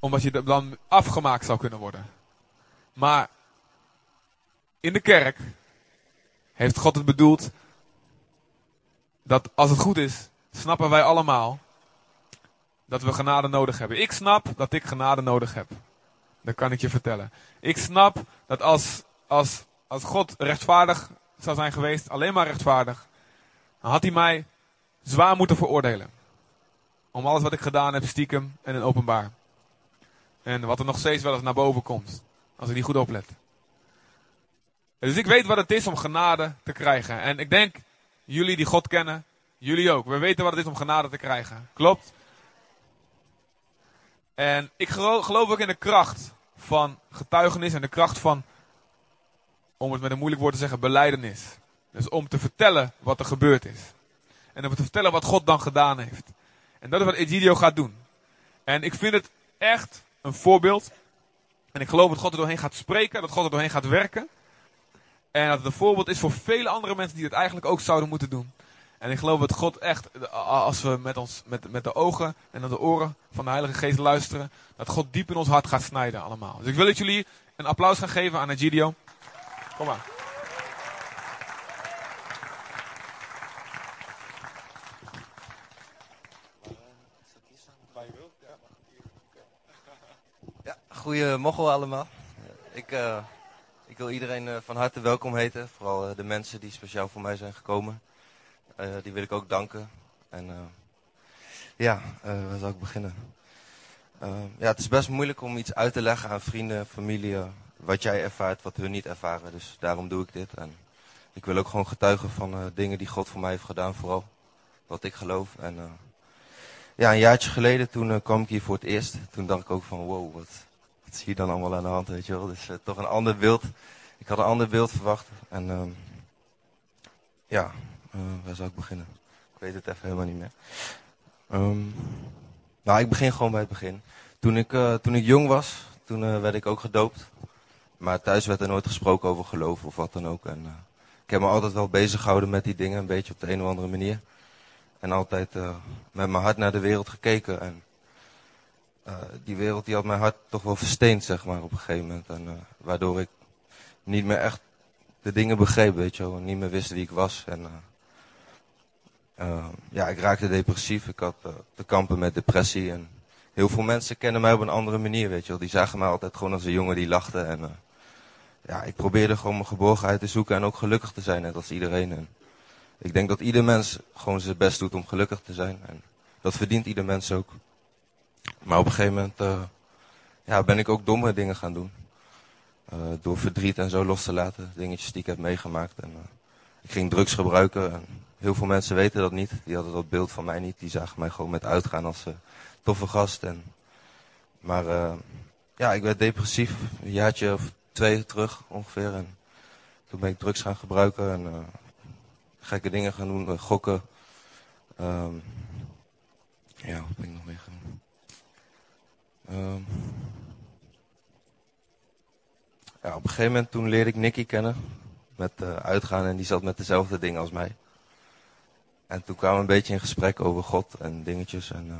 Omdat je dan afgemaakt zou kunnen worden. Maar in de kerk heeft God het bedoeld dat als het goed is, snappen wij allemaal dat we genade nodig hebben. Ik snap dat ik genade nodig heb. Dat kan ik je vertellen. Ik snap dat als, als, als God rechtvaardig zou zijn geweest, alleen maar rechtvaardig, dan had hij mij zwaar moeten veroordelen. Om alles wat ik gedaan heb, stiekem en in openbaar. En wat er nog steeds wel eens naar boven komt. Als ik niet goed oplet. Dus ik weet wat het is om genade te krijgen. En ik denk, jullie die God kennen, jullie ook. We weten wat het is om genade te krijgen. Klopt? En ik geloof ook in de kracht van getuigenis en de kracht van, om het met een moeilijk woord te zeggen, beleidenis. Dus om te vertellen wat er gebeurd is. En om te vertellen wat God dan gedaan heeft. En dat is wat Egidio gaat doen. En ik vind het echt een voorbeeld. En ik geloof dat God er doorheen gaat spreken, dat God er doorheen gaat werken. En dat het een voorbeeld is voor vele andere mensen die het eigenlijk ook zouden moeten doen. En ik geloof dat God echt, als we met, ons, met, met de ogen en de oren van de Heilige Geest luisteren, dat God diep in ons hart gaat snijden allemaal. Dus ik wil dat jullie een applaus gaan geven aan Egidio. Kom maar. Ja, goeiemorgen allemaal. Ik, uh, ik wil iedereen uh, van harte welkom heten. Vooral uh, de mensen die speciaal voor mij zijn gekomen. die wil ik ook danken. En ja, waar zal ik beginnen? ja, het is best moeilijk om iets uit te leggen aan vrienden, familie, wat jij ervaart, wat hun niet ervaren. Dus daarom doe ik dit. En ik wil ook gewoon getuigen van dingen die God voor mij heeft gedaan, vooral. Wat ik geloof. En ja, een jaartje geleden, toen kwam ik hier voor het eerst. Toen dacht ik ook van, wow, wat, wat is hier dan allemaal aan de hand, weet je wel. Dus toch een ander beeld. Ik had een ander beeld verwacht. En uh, ja, waar zou ik beginnen? Ik weet het even helemaal niet meer. Um, nou, ik begin gewoon bij het begin. Toen ik, toen ik jong was, toen werd ik ook gedoopt. Maar thuis werd er nooit gesproken over geloof of wat dan ook. En ik heb me altijd wel bezig gehouden met die dingen, een beetje op de een of andere manier. En altijd met mijn hart naar de wereld gekeken. En uh, die wereld die had mijn hart toch wel versteend, zeg maar, op een gegeven moment. En uh, waardoor ik niet meer echt de dingen begreep, weet je niet meer wist wie ik was. En ja, ik raakte depressief. Ik had te kampen met depressie. En heel veel mensen kennen mij op een andere manier, weet je. Die zagen mij altijd gewoon als een jongen die lachte. En ja, ik probeerde gewoon mijn geborgenheid te zoeken en ook gelukkig te zijn, net als iedereen. En, ik denk dat ieder mens gewoon zijn best doet om gelukkig te zijn. En dat verdient ieder mens ook. Maar op een gegeven moment uh, ja, ben ik ook domme dingen gaan doen. Uh, door verdriet en zo los te laten. Dingetjes die ik heb meegemaakt. En, uh, ik ging drugs gebruiken. En heel veel mensen weten dat niet. Die hadden dat beeld van mij niet. Die zagen mij gewoon met uitgaan als toffe gast. En, maar ja, ik werd depressief. Een jaartje of twee terug ongeveer. En toen ben ik drugs gaan gebruiken. En gekke dingen gaan doen, gokken. Um, ja, wat ben ik nog meer? Ja, op een gegeven moment toen leerde ik Nicky kennen. Met uh, uitgaan en die zat met dezelfde dingen als mij. En toen kwamen we een beetje in gesprek over God en dingetjes. En uh,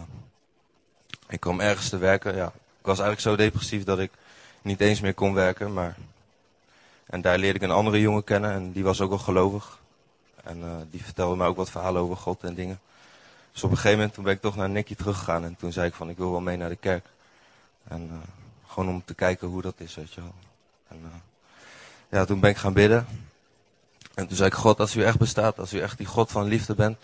ik kwam ergens te werken. Ja, ik was eigenlijk zo depressief dat ik niet eens meer kon werken. Maar... En daar leerde ik een andere jongen kennen en die was ook wel gelovig. En uh, die vertelde mij ook wat verhalen over God en dingen. Dus op een gegeven moment toen ben ik toch naar Nicky teruggegaan. En toen zei ik van ik wil wel mee naar de kerk. En uh, gewoon om te kijken hoe dat is, weet je wel. En uh, ja, toen ben ik gaan bidden. En toen zei ik, God, als u echt bestaat, als u echt die God van liefde bent.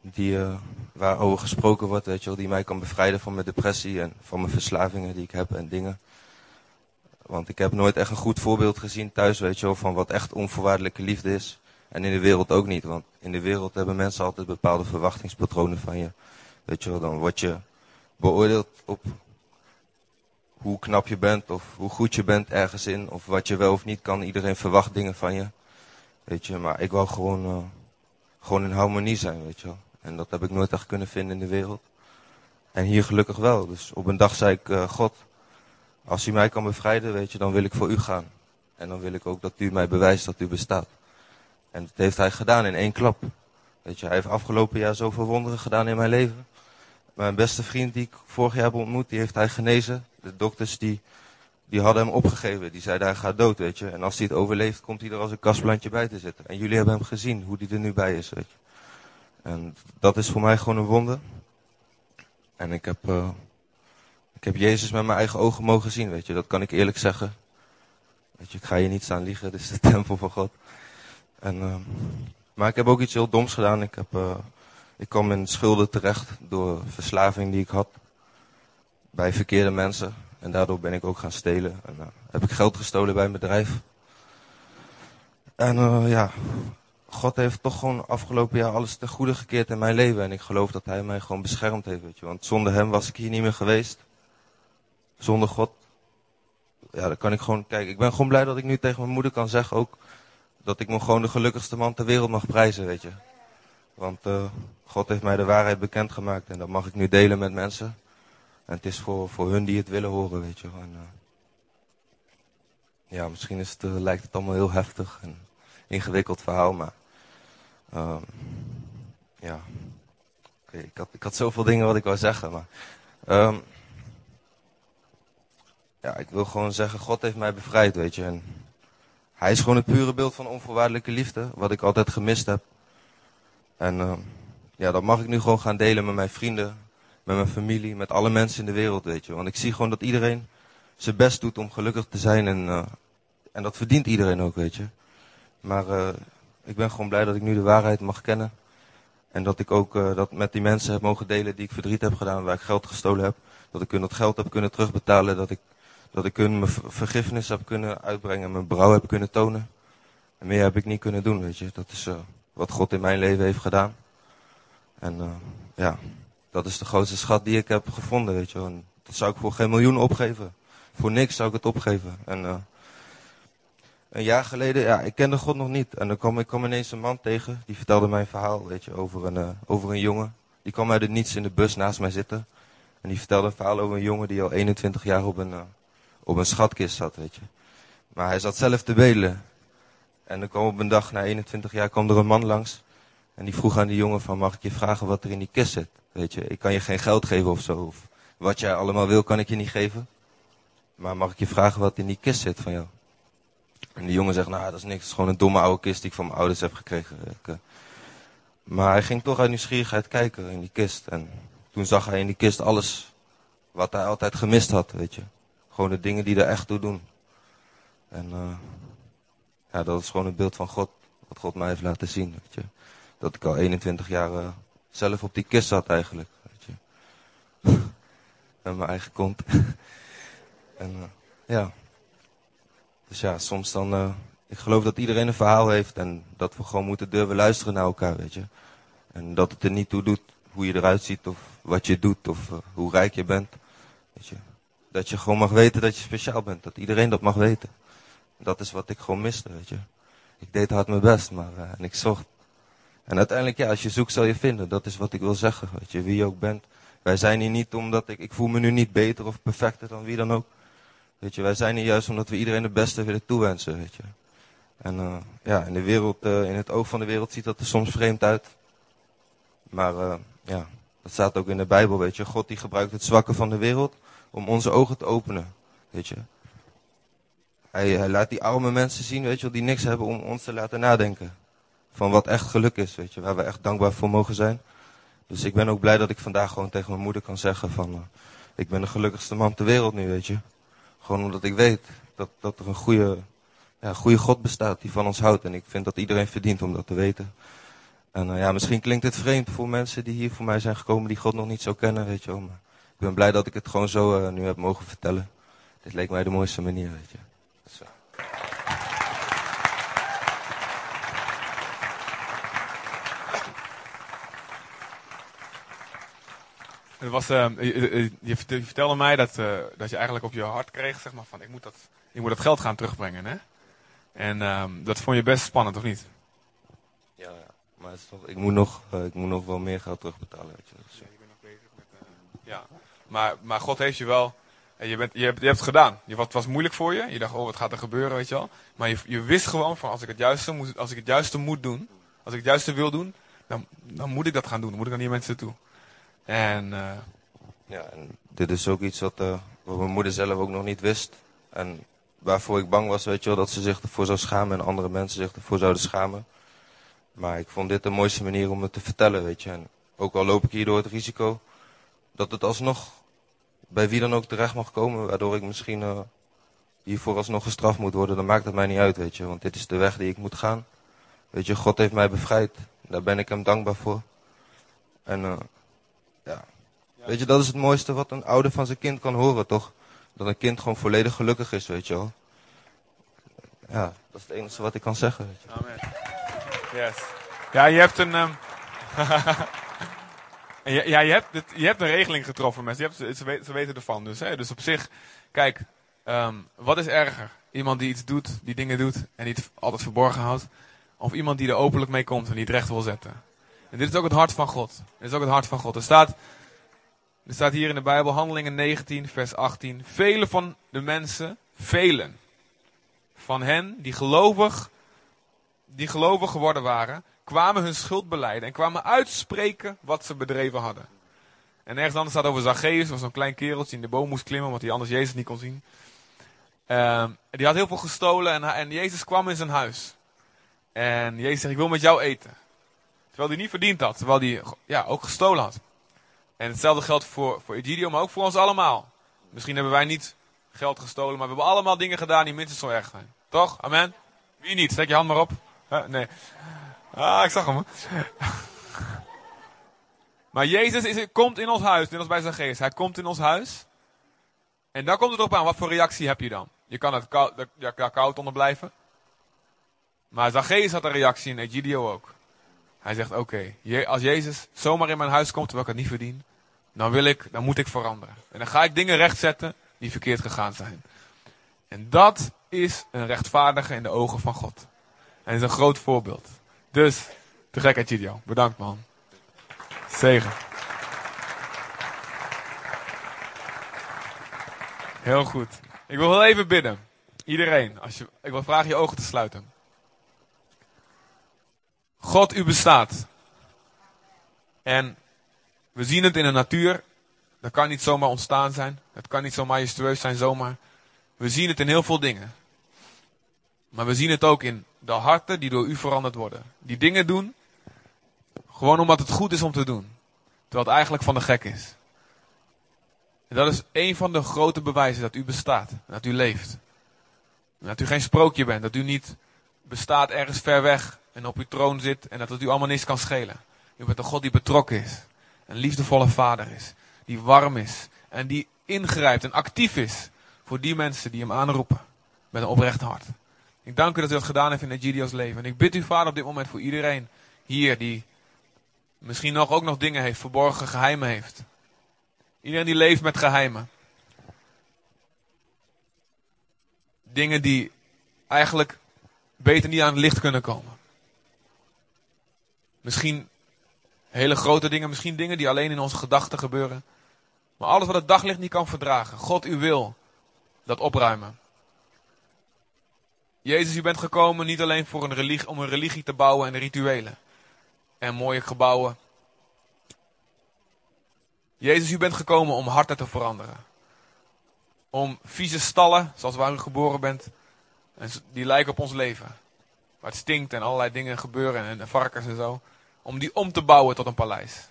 Die, uh, waarover gesproken wordt, weet je wel. Die mij kan bevrijden van mijn depressie en van mijn verslavingen die ik heb en dingen. Want ik heb nooit echt een goed voorbeeld gezien thuis, weet je wel, van wat echt onvoorwaardelijke liefde is. En in de wereld ook niet, want in de wereld hebben mensen altijd bepaalde verwachtingspatronen van je. Weet je wel, dan word je beoordeeld op hoe knap je bent of hoe goed je bent ergens in. Of wat je wel of niet kan. Iedereen verwacht dingen van je. Weet je, maar ik wou gewoon, uh, gewoon in harmonie zijn, weet je wel. En dat heb ik nooit echt kunnen vinden in de wereld. En hier gelukkig wel. Dus op een dag zei ik, uh, God, als u mij kan bevrijden, weet je, dan wil ik voor u gaan. En dan wil ik ook dat u mij bewijst dat u bestaat. En dat heeft hij gedaan in één klap. Weet je, hij heeft afgelopen jaar zoveel wonderen gedaan in mijn leven. Mijn beste vriend die ik vorig jaar heb ontmoet, die heeft hij genezen. De dokters die, die hadden hem opgegeven. Die zeiden hij gaat dood, weet je. En als hij het overleeft, komt hij er als een kastplantje bij te zitten. En jullie hebben hem gezien, hoe hij er nu bij is, weet je. En dat is voor mij gewoon een wonder. En ik heb, uh, ik heb Jezus met mijn eigen ogen mogen zien, weet je. Dat kan ik eerlijk zeggen. Weet je, ik ga je niet staan liegen, dit is de tempel van God. En, uh, maar ik heb ook iets heel doms gedaan. Ik, heb, uh, ik kwam in schulden terecht door verslaving die ik had. Bij verkeerde mensen. En daardoor ben ik ook gaan stelen. En heb ik geld gestolen bij een bedrijf. En ja, God heeft toch gewoon afgelopen jaar alles ten goede gekeerd in mijn leven. En ik geloof dat hij mij gewoon beschermd heeft, weet je. Want zonder hem was ik hier niet meer geweest. Zonder God. Ja, dan kan ik gewoon, kijk, ik ben gewoon blij dat ik nu tegen mijn moeder kan zeggen ook. Dat ik me gewoon de gelukkigste man ter wereld mag prijzen, weet je. Want uh, God heeft mij de waarheid bekendgemaakt en dat mag ik nu delen met mensen. En het is voor, voor hun die het willen horen, weet je. En, uh, ja, misschien is het, uh, lijkt het allemaal heel heftig en ingewikkeld verhaal, maar Um, ja, ik, had, ik had zoveel dingen wat ik wou zeggen, maar um, ja, ik wil gewoon zeggen, God heeft mij bevrijd, weet je. En hij is gewoon het pure beeld van onvoorwaardelijke liefde, wat ik altijd gemist heb. En uh, ja, dat mag ik nu gewoon gaan delen met mijn vrienden, met mijn familie, met alle mensen in de wereld, weet je. Want ik zie gewoon dat iedereen zijn best doet om gelukkig te zijn en, uh, en dat verdient iedereen ook, weet je. Maar uh, ik ben gewoon blij dat ik nu de waarheid mag kennen. En dat ik ook uh, dat met die mensen heb mogen delen die ik verdriet heb gedaan, waar ik geld gestolen heb. Dat ik hun dat geld heb kunnen terugbetalen. Dat ik, dat ik hun mijn vergiffenis heb kunnen uitbrengen, mijn brouw heb kunnen tonen. En meer heb ik niet kunnen doen, weet je. Dat is wat God in mijn leven heeft gedaan. En uh, ja, dat is de grootste schat die ik heb gevonden, weet je. Dat zou ik voor geen miljoen opgeven. Voor niks zou ik het opgeven. En een jaar geleden, ja, ik kende God nog niet. En dan kwam ik kwam ineens een man tegen, die vertelde mij een verhaal, weet je, over een, uh, over een jongen. Die kwam uit het niets in de bus naast mij zitten. En die vertelde een verhaal over een jongen die al 21 jaar op een, op een schatkist zat, weet je. Maar hij zat zelf te bedelen. En dan kwam op een dag, na 21 jaar, kwam er een man langs. En die vroeg aan die jongen van, mag ik je vragen wat er in die kist zit? Weet je, ik kan je geen geld geven of zo. Of wat jij allemaal wil, kan ik je niet geven. Maar mag ik je vragen wat in die kist zit van jou? En de jongen zegt, nou dat is niks, het is gewoon een domme oude kist die ik van mijn ouders heb gekregen. Uh... Maar hij ging toch uit nieuwsgierigheid kijken in die kist. En toen zag hij in die kist alles wat hij altijd gemist had, weet je. Gewoon de dingen die er echt toe doen. En uh, ja, dat is gewoon het beeld van God, wat God mij heeft laten zien, weet je. Dat ik al 21 jaar uh, zelf op die kist zat eigenlijk, weet je. Met mijn eigen kont. en ja. Dus ja, soms dan, uh, ik geloof dat iedereen een verhaal heeft en dat we gewoon moeten durven luisteren naar elkaar, weet je. En dat het er niet toe doet hoe je eruit ziet of wat je doet of hoe rijk je bent, weet je. Dat je gewoon mag weten dat je speciaal bent, dat iedereen dat mag weten. Dat is wat ik gewoon miste, weet je. Ik deed hard mijn best, maar en ik zocht. En uiteindelijk, ja, als je zoekt zal je vinden. Dat is wat ik wil zeggen, weet je, wie je ook bent. Wij zijn hier niet omdat ik, ik voel me nu niet beter of perfecter dan wie dan ook. Weet je, wij zijn hier juist omdat we iedereen het beste willen toewensen, weet je. En uh, ja, in de wereld, uh, in het oog van de wereld ziet dat er soms vreemd uit. Maar uh, ja, dat staat ook in de Bijbel, weet je. God die gebruikt het zwakke van de wereld om onze ogen te openen, weet je. Hij, hij laat die arme mensen zien, weet je, die niks hebben om ons te laten nadenken. Van wat echt geluk is, weet je, waar we echt dankbaar voor mogen zijn. Dus ik ben ook blij dat ik vandaag gewoon tegen mijn moeder kan zeggen van, ik ben de gelukkigste man ter wereld nu, weet je. Gewoon omdat ik weet dat, dat er een goede, ja, goede God bestaat die van ons houdt. En ik vind dat iedereen verdient om dat te weten. En uh, ja, misschien klinkt het vreemd voor mensen die hier voor mij zijn gekomen die God nog niet zo kennen, weet je wel. Maar ik ben blij dat ik het gewoon zo uh, nu heb mogen vertellen. Dit leek mij de mooiste manier, weet je. Het was, uh, je, je, vertelde mij dat, uh, dat je eigenlijk op je hart kreeg, zeg maar, van ik moet dat, ik moet dat geld gaan terugbrengen, hè? En um, dat vond je best spannend, of niet? Ja, maar het is toch, ik, moet nog, uh, ik moet nog wel meer geld terugbetalen, weet je. Dus, ja, je bent nog bezig met, ja. Maar, maar God heeft je wel, je, bent, je, hebt, je hebt het gedaan. Je, het was moeilijk voor je, je dacht, oh wat gaat er gebeuren, weet je wel. Maar je, je wist gewoon van, als ik, het juiste moet, als ik het juiste moet doen, als ik het juiste wil doen, dan, dan moet ik dat gaan doen, dan moet ik naar die mensen toe. En uh, ja, en dit is ook iets wat, uh, wat mijn moeder zelf ook nog niet wist. En waarvoor ik bang was, weet je wel, dat ze zich ervoor zou schamen en andere mensen zich ervoor zouden schamen. Maar ik vond dit de mooiste manier om het te vertellen, weet je. En ook al loop ik hierdoor het risico dat het alsnog bij wie dan ook terecht mag komen, waardoor ik misschien uh, hiervoor alsnog gestraft moet worden, dan maakt het mij niet uit, weet je. Want dit is de weg die ik moet gaan. Weet je, God heeft mij bevrijd. Daar ben ik hem dankbaar voor. En uh. Weet je, dat is het mooiste wat een ouder van zijn kind kan horen, toch? Dat een kind gewoon volledig gelukkig is, weet je wel. Ja, dat is het enige wat ik kan zeggen, weet je. Amen. Yes. Ja, je hebt een... Um... ja, je hebt, het, je hebt een regeling getroffen, mensen. Je hebt, ze, weten, ze weten ervan. Dus, hè, dus op zich, kijk, um, wat is erger? Iemand die iets doet, die dingen doet en die het altijd verborgen houdt. Of iemand die er openlijk mee komt en die het recht wil zetten. En dit is ook het hart van God. Dit is ook het hart van God. Er staat, er staat hier in de Bijbel, Handelingen 19, vers 18. Vele van de mensen, velen van hen die gelovig, die gelovig geworden waren, kwamen hun schuld beleiden en kwamen uitspreken wat ze bedreven hadden. En ergens anders staat over Zacchaeus, was zo'n klein kereltje in de boom moest klimmen, omdat hij anders Jezus niet kon zien. Uh, die had heel veel gestolen en, en Jezus kwam in zijn huis. En Jezus zegt, ik wil met jou eten. Terwijl hij niet verdiend had, terwijl hij ja, ook gestolen had. En hetzelfde geldt voor, voor Egidio, maar ook voor ons allemaal. Misschien hebben wij niet geld gestolen, maar we hebben allemaal dingen gedaan die minstens zo erg zijn. Toch? Amen? Wie niet? Steek je hand maar op. Nee. Ah, ik zag hem. maar Jezus is, komt in ons huis, net als bij zijn geest. Hij komt in ons huis. En dan komt het op aan, wat voor reactie heb je dan? Je kan het koud, koud onder blijven. Maar Zacchaeus had een reactie en Egidio ook. Hij zegt, oké, als Jezus zomaar in mijn huis komt terwijl ik het niet verdien, dan wil ik, dan moet ik veranderen. En dan ga ik dingen rechtzetten die verkeerd gegaan zijn. En dat is een rechtvaardige in de ogen van God. En is een groot voorbeeld. Dus, te gek Egidio. Bedankt man. Zegen. Heel goed. Ik wil wel even bidden. Iedereen, als je, ik wil vragen je ogen te sluiten. God, u bestaat. En we zien het in de natuur. Dat kan niet zomaar ontstaan zijn. Het kan niet zo majestueus zijn zomaar. We zien het in heel veel dingen. Maar we zien het ook in de harten die door u veranderd worden. Die dingen doen, gewoon omdat het goed is om te doen. Terwijl het eigenlijk van de gek is. En dat is een van de grote bewijzen dat u bestaat. Dat u leeft. Dat u geen sprookje bent. Dat u niet bestaat ergens ver weg en op uw troon zit en dat het u allemaal niets kan schelen. U bent een God die betrokken is. Een liefdevolle vader is. Die warm is. En die ingrijpt en actief is voor die mensen die hem aanroepen. Met een oprecht hart. Ik dank u dat u dat gedaan heeft in Egidio's leven. En ik bid u vader op dit moment voor iedereen hier die misschien nog ook nog dingen heeft, verborgen geheimen heeft. Iedereen die leeft met geheimen. Dingen die eigenlijk beter niet aan het licht kunnen komen. Misschien hele grote dingen, misschien dingen die alleen in onze gedachten gebeuren. Maar alles wat het daglicht niet kan verdragen. God, u wil dat opruimen. Jezus, u bent gekomen niet alleen voor een religie, om een religie te bouwen en rituelen. En mooie gebouwen. Jezus, u bent gekomen om harten te veranderen. Om vieze stallen, zoals waar u geboren bent, die lijken op ons leven. Waar het stinkt en allerlei dingen gebeuren en varkens en zo om die om te bouwen tot een paleis.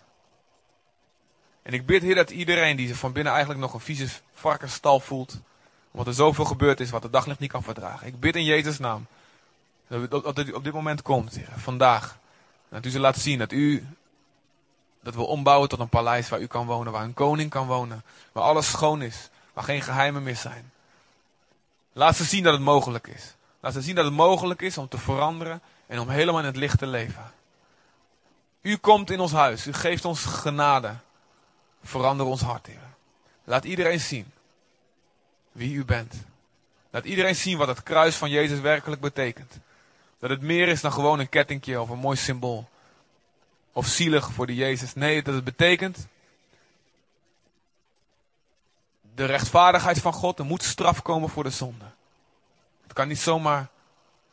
En ik bid, Heer, dat iedereen die zich van binnen eigenlijk nog een vieze varkensstal voelt, omdat er zoveel gebeurd is wat de daglicht niet kan verdragen. Ik bid in Jezus' naam, dat u op dit moment komt, vandaag. Dat u ze laat zien dat u, dat we ombouwen tot een paleis waar u kan wonen, waar een koning kan wonen, waar alles schoon is, waar geen geheimen meer zijn. Laat ze zien dat het mogelijk is. Laat ze zien dat het mogelijk is om te veranderen en om helemaal in het licht te leven. U komt in ons huis. U geeft ons genade. Verander ons hart, Heer. Laat iedereen zien wie u bent. Laat iedereen zien wat het kruis van Jezus werkelijk betekent. Dat het meer is dan gewoon een kettingje of een mooi symbool. Of zielig voor de Jezus. Nee, dat het betekent de rechtvaardigheid van God. Er moet straf komen voor de zonde. Het kan niet zomaar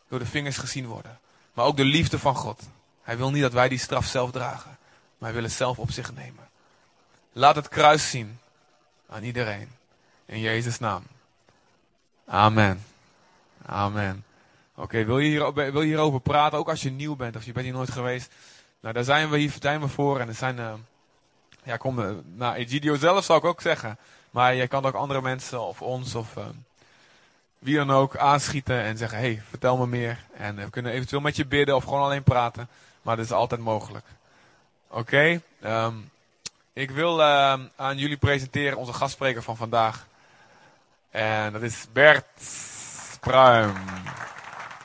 door de vingers gezien worden. Maar ook de liefde van God. Hij wil niet dat wij die straf zelf dragen. Maar hij wil het zelf op zich nemen. Laat het kruis zien aan iedereen. In Jezus' naam. Amen. Amen. Oké, wil, je hier, wil je hierover praten? Ook als je nieuw bent of je bent hier nooit geweest. Nou, daar zijn we hier zijn we voor. En er zijn, uh, ja, kom, uh, nou, Egidio zelf zou ik ook zeggen. Maar je kan ook andere mensen of ons of uh, wie dan ook aanschieten en zeggen, hey, vertel me meer. En we kunnen eventueel met je bidden of gewoon alleen praten. Maar dat is altijd mogelijk. Oké, um, ik wil ehm, aan jullie presenteren onze gastspreker van vandaag. En dat is Bert Pruim.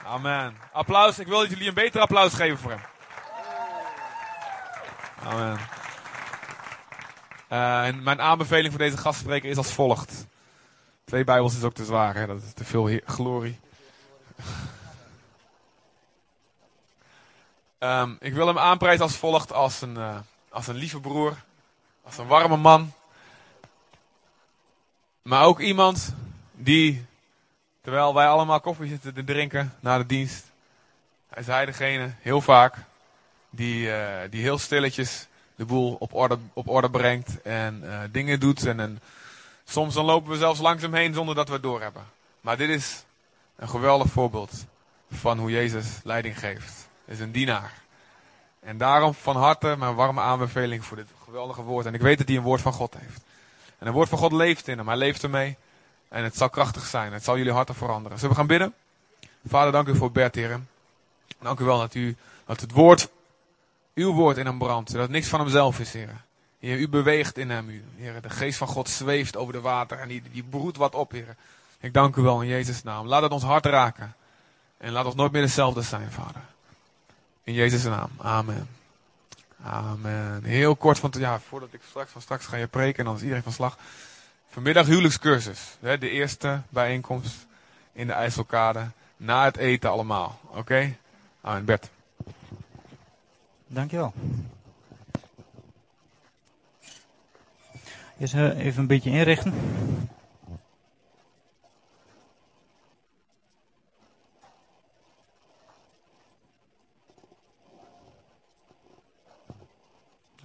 Amen. Applaus. Ik wil dat jullie een beter applaus geven voor hem. Amen. Uh, en mijn aanbeveling voor deze gastspreker is als volgt. Twee Bijbels is ook te zwaar, hè? dat is te veel glorie. Um, ik wil hem aanprijzen als volgt: als een, uh, als een lieve broer, als een warme man. Maar ook iemand die, terwijl wij allemaal koffie zitten te drinken na de dienst, hij zei degene heel vaak die, uh, die heel stilletjes de boel op orde, op orde brengt en uh, dingen doet. En, en soms dan lopen we zelfs langs hem heen zonder dat we het doorhebben. Maar dit is een geweldig voorbeeld van hoe Jezus leiding geeft. Is een dienaar. En daarom van harte mijn warme aanbeveling voor dit geweldige woord. En ik weet dat hij een woord van God heeft. En een woord van God leeft in hem. Hij leeft ermee. En het zal krachtig zijn. Het zal jullie harten veranderen. Zullen we gaan bidden? Vader, dank u voor Bert, heren. Dank u wel dat u dat het woord, uw woord in hem brandt. Zodat het niks van hemzelf is, heren. Heer, u beweegt in hem. Heer, de geest van God zweeft over de water en die, die broedt wat op, heren. Ik dank u wel in Jezus' naam. Laat het ons hart raken. En laat ons nooit meer hetzelfde zijn, Vader. In Jezus' naam. Amen. Amen. Heel kort, want ja, voordat ik straks van straks ga je preken en dan is iedereen van slag. Vanmiddag huwelijkscursus. Hè, de eerste bijeenkomst in de IJsselkade. Na het eten allemaal. Oké? Okay? Amen. Bert. Dankjewel. Eerst even een beetje inrichten.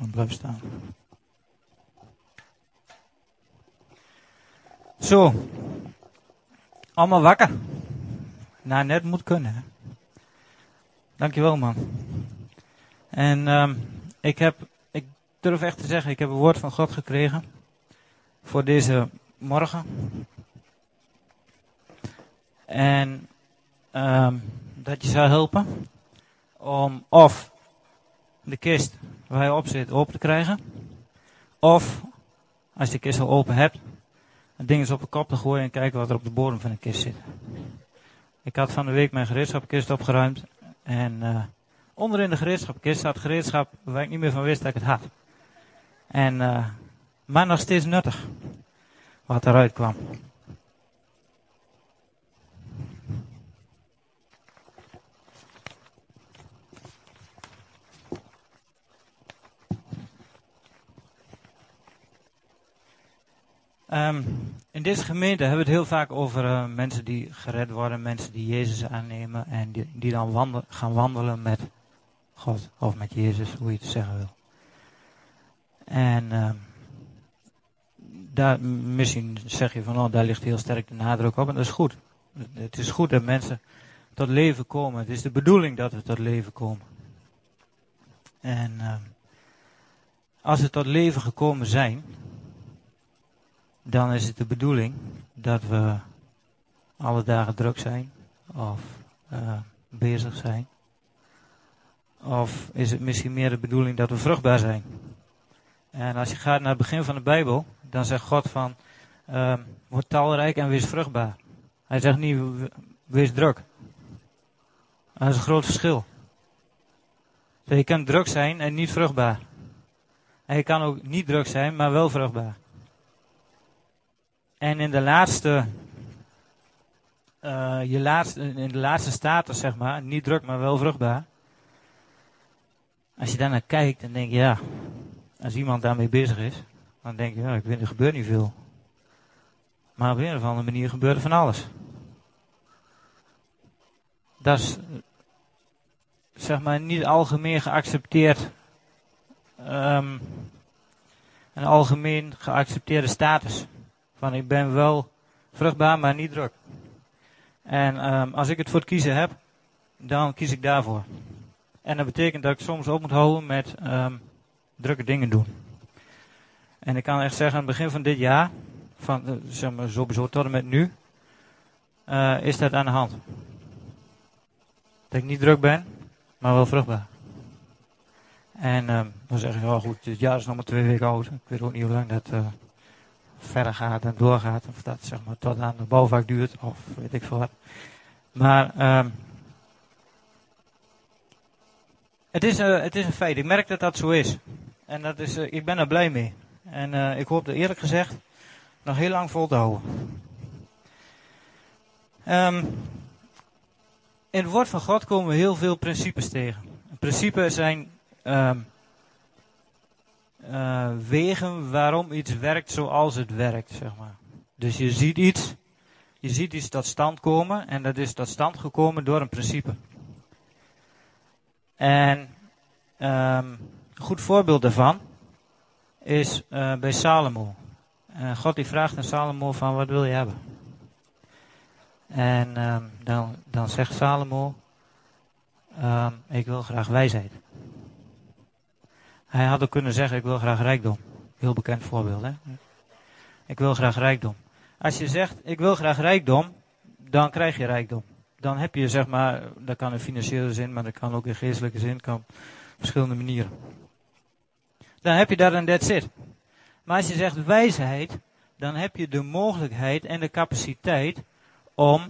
Blijf staan. Zo. Allemaal wakker. Nou, net moet kunnen. Hè? Dankjewel, man. En um, ik heb, ik durf echt te zeggen, ik heb een woord van God gekregen. Voor deze morgen. En um, dat je zou helpen. Om of de kist waar je op zit open te krijgen. Of, als je de kist al open hebt, het ding eens op de kop te gooien en kijken wat er op de bodem van de kist zit. Ik had van de week mijn gereedschapkist opgeruimd. En uh, onderin de gereedschapkist staat gereedschap waar ik niet meer van wist dat ik het had. En, uh, maar nog steeds nuttig. Wat eruit kwam. Um, in deze gemeente hebben we het heel vaak over uh, mensen die gered worden, mensen die Jezus aannemen en die, die dan wandel, gaan wandelen met God of met Jezus, hoe je het zeggen wil. En uh, daar, misschien zeg je van, oh, daar ligt heel sterk de nadruk op en dat is goed. Het is goed dat mensen tot leven komen. Het is de bedoeling dat we tot leven komen. En uh, als we tot leven gekomen zijn, dan is het de bedoeling dat we alle dagen druk zijn of uh, bezig zijn. Of is het misschien meer de bedoeling dat we vruchtbaar zijn? En als je gaat naar het begin van de Bijbel, dan zegt God van, uh, word talrijk en wees vruchtbaar. Hij zegt niet, wees druk. Dat is een groot verschil. Je kan druk zijn en niet vruchtbaar. En je kan ook niet druk zijn, maar wel vruchtbaar. En in de laatste, uh, je laatste, in de laatste status, zeg maar, niet druk, maar wel vruchtbaar. Als je daar naar kijkt, dan denk je, ja, als iemand daarmee bezig is, dan denk je, ja, ik weet, er gebeurt niet veel. Maar op een of andere manier gebeurt er van alles. Dat is, zeg maar, niet algemeen geaccepteerd um, een algemeen geaccepteerde status. Van ik ben wel vruchtbaar, maar niet druk. En ehm, als ik het voor het kiezen heb, dan kies ik daarvoor. En dat betekent dat ik soms op moet houden met ehm, drukke dingen doen. En ik kan echt zeggen, aan het begin van dit jaar, van, eh, zeg maar sowieso tot en met nu, eh, is dat aan de hand. Dat ik niet druk ben, maar wel vruchtbaar. En ehm, dan zeg ik, oh goed, het jaar is nog maar twee weken oud. Ik weet ook niet hoe lang dat eh, verder gaat en doorgaat. Of dat zeg maar tot aan de bouwvak duurt, of weet ik veel wat. Maar ehm, het, is, uh, het is een feit. Ik merk dat dat zo is. En dat is, ik ben er blij mee. En ik hoop er eerlijk gezegd nog heel lang vol te houden. Um, in het woord van God komen we heel veel principes tegen. Principes zijn um, uh, wegen waarom iets werkt zoals het werkt, zeg maar. Dus je ziet iets, je ziet iets tot stand komen en dat is tot stand gekomen door een principe. En um, een goed voorbeeld daarvan is uh, bij Salomo. God die vraagt aan Salomo van wat wil je hebben? En um, dan, dan zegt Salomo, um, ik wil graag wijsheid. Hij had ook kunnen zeggen, ik wil graag rijkdom. Heel bekend voorbeeld, hè? Ik wil graag rijkdom. Als je zegt, ik wil graag rijkdom, dan krijg je rijkdom. Dan heb je, zeg maar, dat kan in financiële zin, maar dat kan ook in geestelijke zin, kan op verschillende manieren. Dan heb je dat en that's it. Maar als je zegt wijsheid, dan heb je de mogelijkheid en de capaciteit om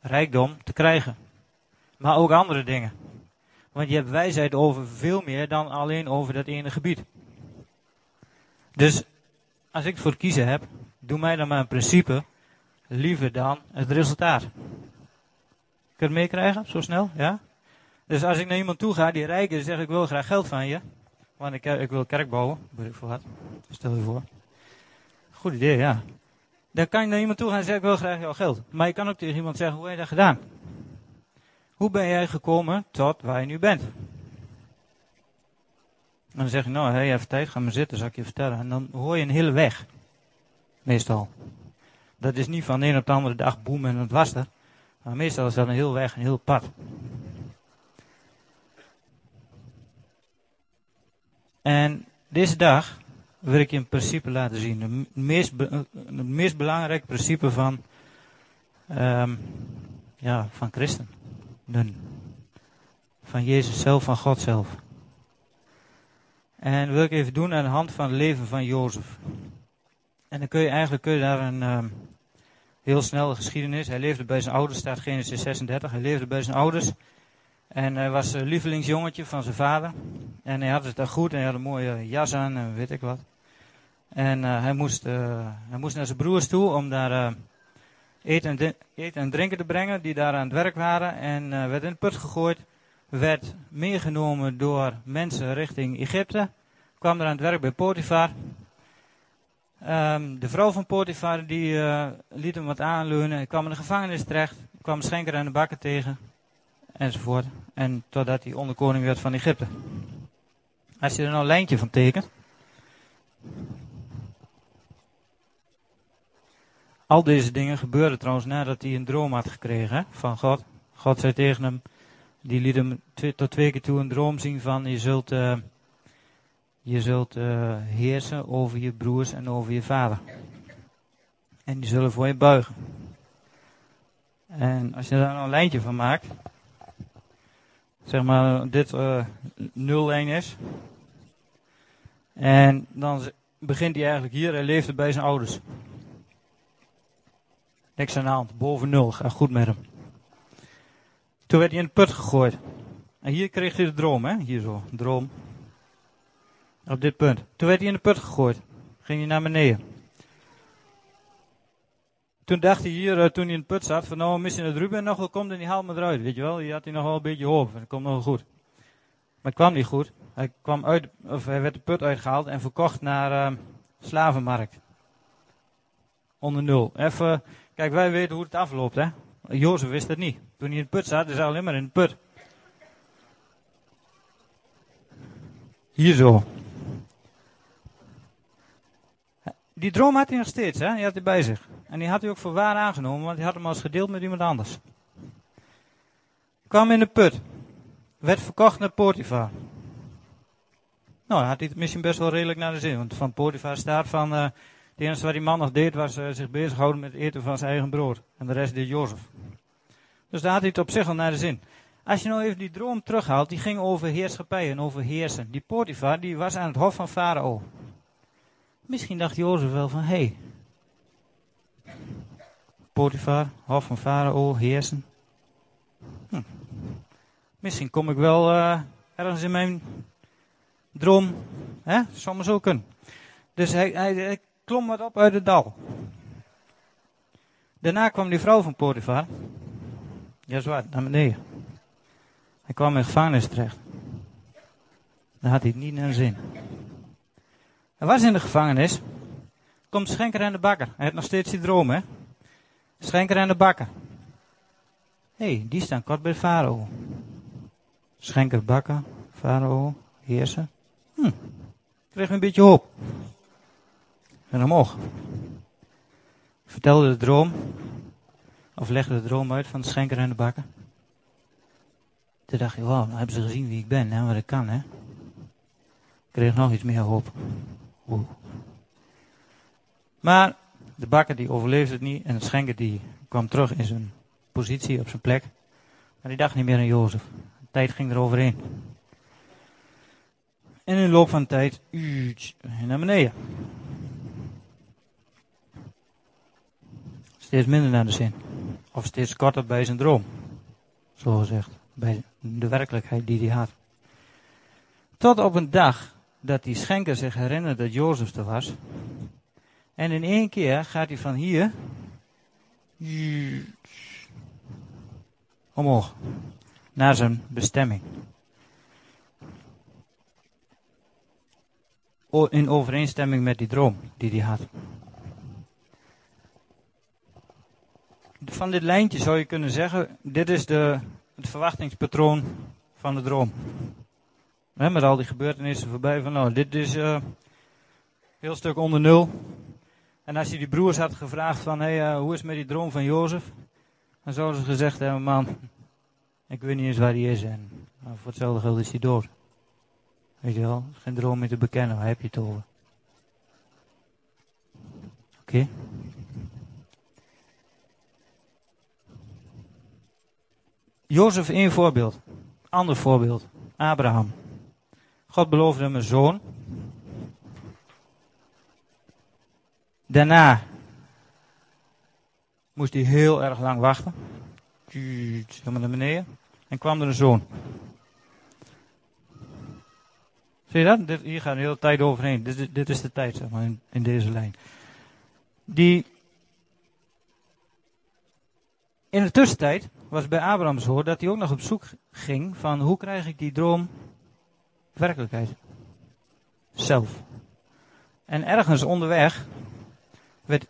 rijkdom te krijgen. Maar ook andere dingen. Want je hebt wijsheid over veel meer dan alleen over dat ene gebied. Dus als ik het voor kiezen heb, doe mij dan een principe liever dan het resultaat. Kun je het meekrijgen, zo snel? Ja? Dus als ik naar iemand toe ga die rijk is, zeg ik wil graag geld van je. Want ik, ik wil kerk bouwen, weet ik voor wat. Stel je voor. Goed idee, ja. Dan kan je naar iemand toe gaan en zeggen, ik wil graag jouw geld. Maar je kan ook tegen iemand zeggen, hoe heb je dat gedaan? Hoe ben jij gekomen tot waar je nu bent? En dan zeg je, nou, hey, even tijd, ga maar zitten, zal ik je vertellen. En dan hoor je een hele weg. Meestal. Dat is niet van de een op de andere dag boem en het was er. Maar meestal is dat een heel weg, een heel pad. En deze dag wil ik je een principe laten zien. Het meest, meest belangrijke principe van, um, ja, van christenen. Van Jezus zelf, van God zelf. En wil ik even doen aan de hand van het leven van Jozef. En dan kun je eigenlijk kun je daar een um, heel snelle geschiedenis. Hij leefde bij zijn ouders, staat Genesis 36. Hij leefde bij zijn ouders. En hij was een lievelingsjongetje van zijn vader. En hij had het daar goed en hij had een mooie jas aan en weet ik wat. En uh, hij, moest, uh, hij moest naar zijn broers toe om daar uh, eten, en en drinken te brengen, die daar aan het werk waren. En werd in de put gegooid, werd meegenomen door mensen richting Egypte. Kwam er aan het werk bij Potifar. Um, de vrouw van Potifar die liet hem wat aanleunen. Kwam in de gevangenis terecht. kwam schenker aan de bakken tegen. Enzovoort. En totdat hij onderkoning werd van Egypte. Als je er nou een lijntje van tekent. Al deze dingen gebeurden trouwens nadat hij een droom had gekregen van God. God zei tegen hem, die liet hem tot twee keer toe een droom zien van je zult, uh, je zult uh, heersen over je broers en over je vader. En die zullen voor je buigen. En als je daar nou een lijntje van maakt, zeg maar dit uh, 0 is. En dan begint hij eigenlijk hier, hij leefde bij zijn ouders. Niks aan de hand. Boven nul. Ga goed met hem. Toen werd hij in de put gegooid. En hier kreeg hij de droom, hè? Hier zo. Droom. Op dit punt. Toen werd hij in de put gegooid. Ging hij naar beneden. Toen dacht hij hier, uh, toen hij in de put zat, van nou, misschien het Ruben nog wel komt en die haalt me eruit, weet je wel. Die had hij nog wel een beetje hoop. Dat komt nog wel goed. Maar het kwam niet goed. Hij kwam uit, of hij werd de put uitgehaald en verkocht naar uh, slavenmarkt. Onder nul. Even, Kijk, wij weten hoe het afloopt, hè. Jozef wist het niet. Toen hij in de put zat, hij alleen maar in de put. Hier zo. Die droom had hij nog steeds, hè? Die had hij bij zich. En die had hij ook voor waar aangenomen, want hij had hem als gedeeld met iemand anders. Kwam in de put. Werd verkocht naar Potifar. Nou, had hij het misschien best wel redelijk naar de zin. Want van Potifar staat van... Uh, het enige wat die man nog deed was uh, zich bezighouden met het eten van zijn eigen brood. En de rest deed Jozef. Dus daar had hij het op zich al naar de zin. Als je nou even die droom terughaalt, die ging over heerschappij en over heersen. Die Potifar, die was aan het hof van Farao. Misschien dacht Jozef wel van, hé, hey, Potifar, hof van Farao, heersen. Hm. Misschien kom ik wel uh, ergens in mijn droom, hè, zou maar zo kunnen. Dus hij, hij klom wat op uit het dal. Daarna kwam die vrouw van Potifar. Ja, zwaar, naar beneden. Hij kwam in gevangenis terecht. Daar had hij niet naar zin. Hij was in de gevangenis. Komt Schenker en de bakker. Hij heeft nog steeds die droom, hè? Schenker en de bakker. Hé, hey, die staan kort bij Farao. Schenker, bakker, Farao, heersen. Hm, kreeg een beetje hoop. En omhoog. Vertelde de droom. Of legde de droom uit van de schenker en de bakker. Toen dacht je, wauw, nou hebben ze gezien wie ik ben en wat ik kan, hè. Kreeg nog iets meer hoop. Maar de bakker die overleefde het niet en de schenker die kwam terug in zijn positie, op zijn plek. Maar die dacht niet meer aan Jozef. De tijd ging er overheen. En in de loop van de tijd, naar beneden. Steeds minder naar de zin. Of steeds korter bij zijn droom. Zo gezegd. Bij de werkelijkheid die hij had. Tot op een dag dat die schenker zich herinnerde dat Jozef er was. En in één keer gaat hij van hier omhoog naar zijn bestemming. In overeenstemming met die droom die hij had. Van dit lijntje zou je kunnen zeggen, dit is de, het verwachtingspatroon van de droom. met al die gebeurtenissen voorbij van, nou, dit is uh, heel stuk onder nul. En als je die broers had gevraagd van, hé, hey, uh, hoe is het met die droom van Jozef? Dan zouden ze gezegd hebben, man, ik weet niet eens waar hij is en nou, voor hetzelfde geld is hij dood. Weet je wel, geen droom meer te bekennen, waar heb je het over? Oké. Jozef één voorbeeld. Ander voorbeeld. Abraham. God beloofde hem een zoon. Daarna moest hij heel erg lang wachten. Helemaal naar beneden. En kwam er een zoon. Zie je dat? Dit, hier gaat een hele tijd overheen. Dit, dit is de tijd, zeg maar, in deze lijn. Die in de tussentijd was bij Abraham zo dat hij ook nog op zoek ging van hoe krijg ik die droom werkelijkheid. Zelf. En ergens onderweg werd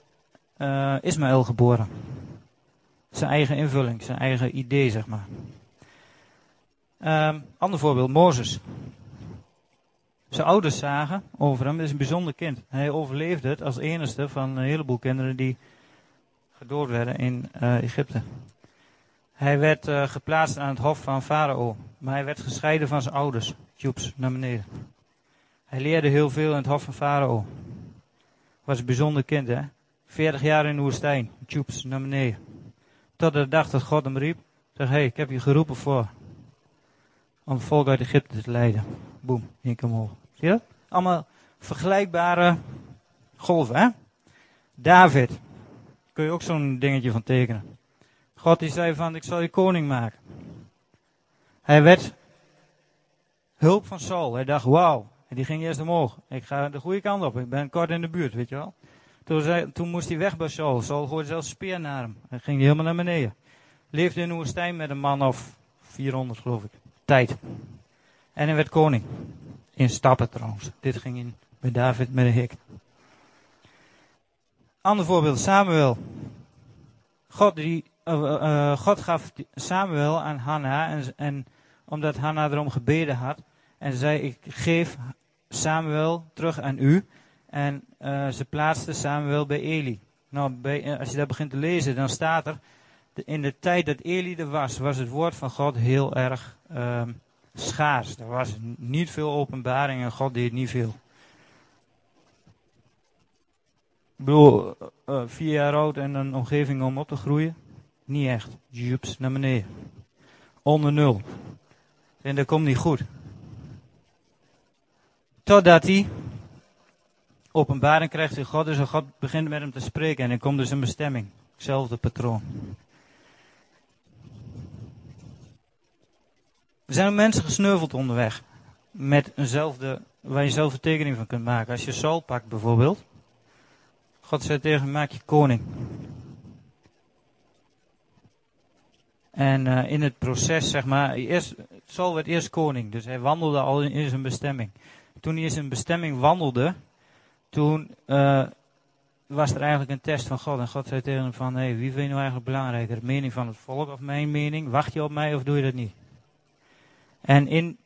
uh, Ismaël geboren. Zijn eigen invulling, zijn eigen idee, zeg maar. Um, ander voorbeeld, Mozes. Zijn ouders zagen over hem, is een bijzonder kind. Hij overleefde het als enige van een heleboel kinderen die gedood werden in uh, Egypte. Hij werd uh, geplaatst aan het hof van Farao, maar hij werd gescheiden van zijn ouders. Joeps, naar beneden. Hij leerde heel veel in het hof van Farao. Was een bijzonder kind, hè? 40 jaar in de woestijn. Joeps, naar beneden. Tot de dag dat God hem riep. Zeg, hé, hey, ik heb je geroepen voor. Om het volk uit Egypte te leiden. Boom, ik keer omhoog. Zie je dat? Allemaal vergelijkbare golven, hè? David. Kun je ook zo'n dingetje van tekenen. God die zei van, ik zal je koning maken. Hij werd hulp van Saul. Hij dacht, wauw. En die ging eerst omhoog. Ik ga de goede kant op. Ik ben kort in de buurt, weet je wel. Toen, zei, toen moest hij weg bij Saul. Saul gooide zelfs speer naar hem. Hij ging helemaal naar beneden. Leefde in woestijn met een man of 400 geloof ik. Tijd. En hij werd koning. In stappen trouwens. Dit ging in bij David met een hik. Ander voorbeeld, Samuel. God, die, uh, uh, God gaf Samuel aan Hanna. En, en omdat Hanna erom gebeden had. En zei, ik geef Samuel terug aan u. En uh, ze plaatste Samuel bij Eli. Nou, bij, eh, als je dat begint te lezen, dan staat er, in de tijd dat Eli er was, was het woord van God heel erg um, schaars. Er was niet veel openbaring en God deed niet veel. Ik bedoel, vier jaar oud en een omgeving om op te groeien? Niet echt. Jups, naar beneden. Onder nul. En dat komt niet goed. Totdat hij openbaring krijgt in God, dus God begint met hem te spreken en hij komt dus een bestemming. Hetzelfde patroon. Er zijn mensen gesneuveld onderweg. Met eenzelfde, waar je zelf een tekening van kunt maken. Als je Saul pakt bijvoorbeeld. God zei tegen hem, maak je koning. En uh, in het proces, zeg maar, eerst, werd eerst koning. Dus hij wandelde al in, zijn bestemming. Toen hij in zijn bestemming wandelde, toen uh, was er eigenlijk een test van God. En God zei tegen hem van, hey, wie vind je nou eigenlijk belangrijker? De mening van het volk of mijn mening? Wacht je op mij of doe je dat niet? En in,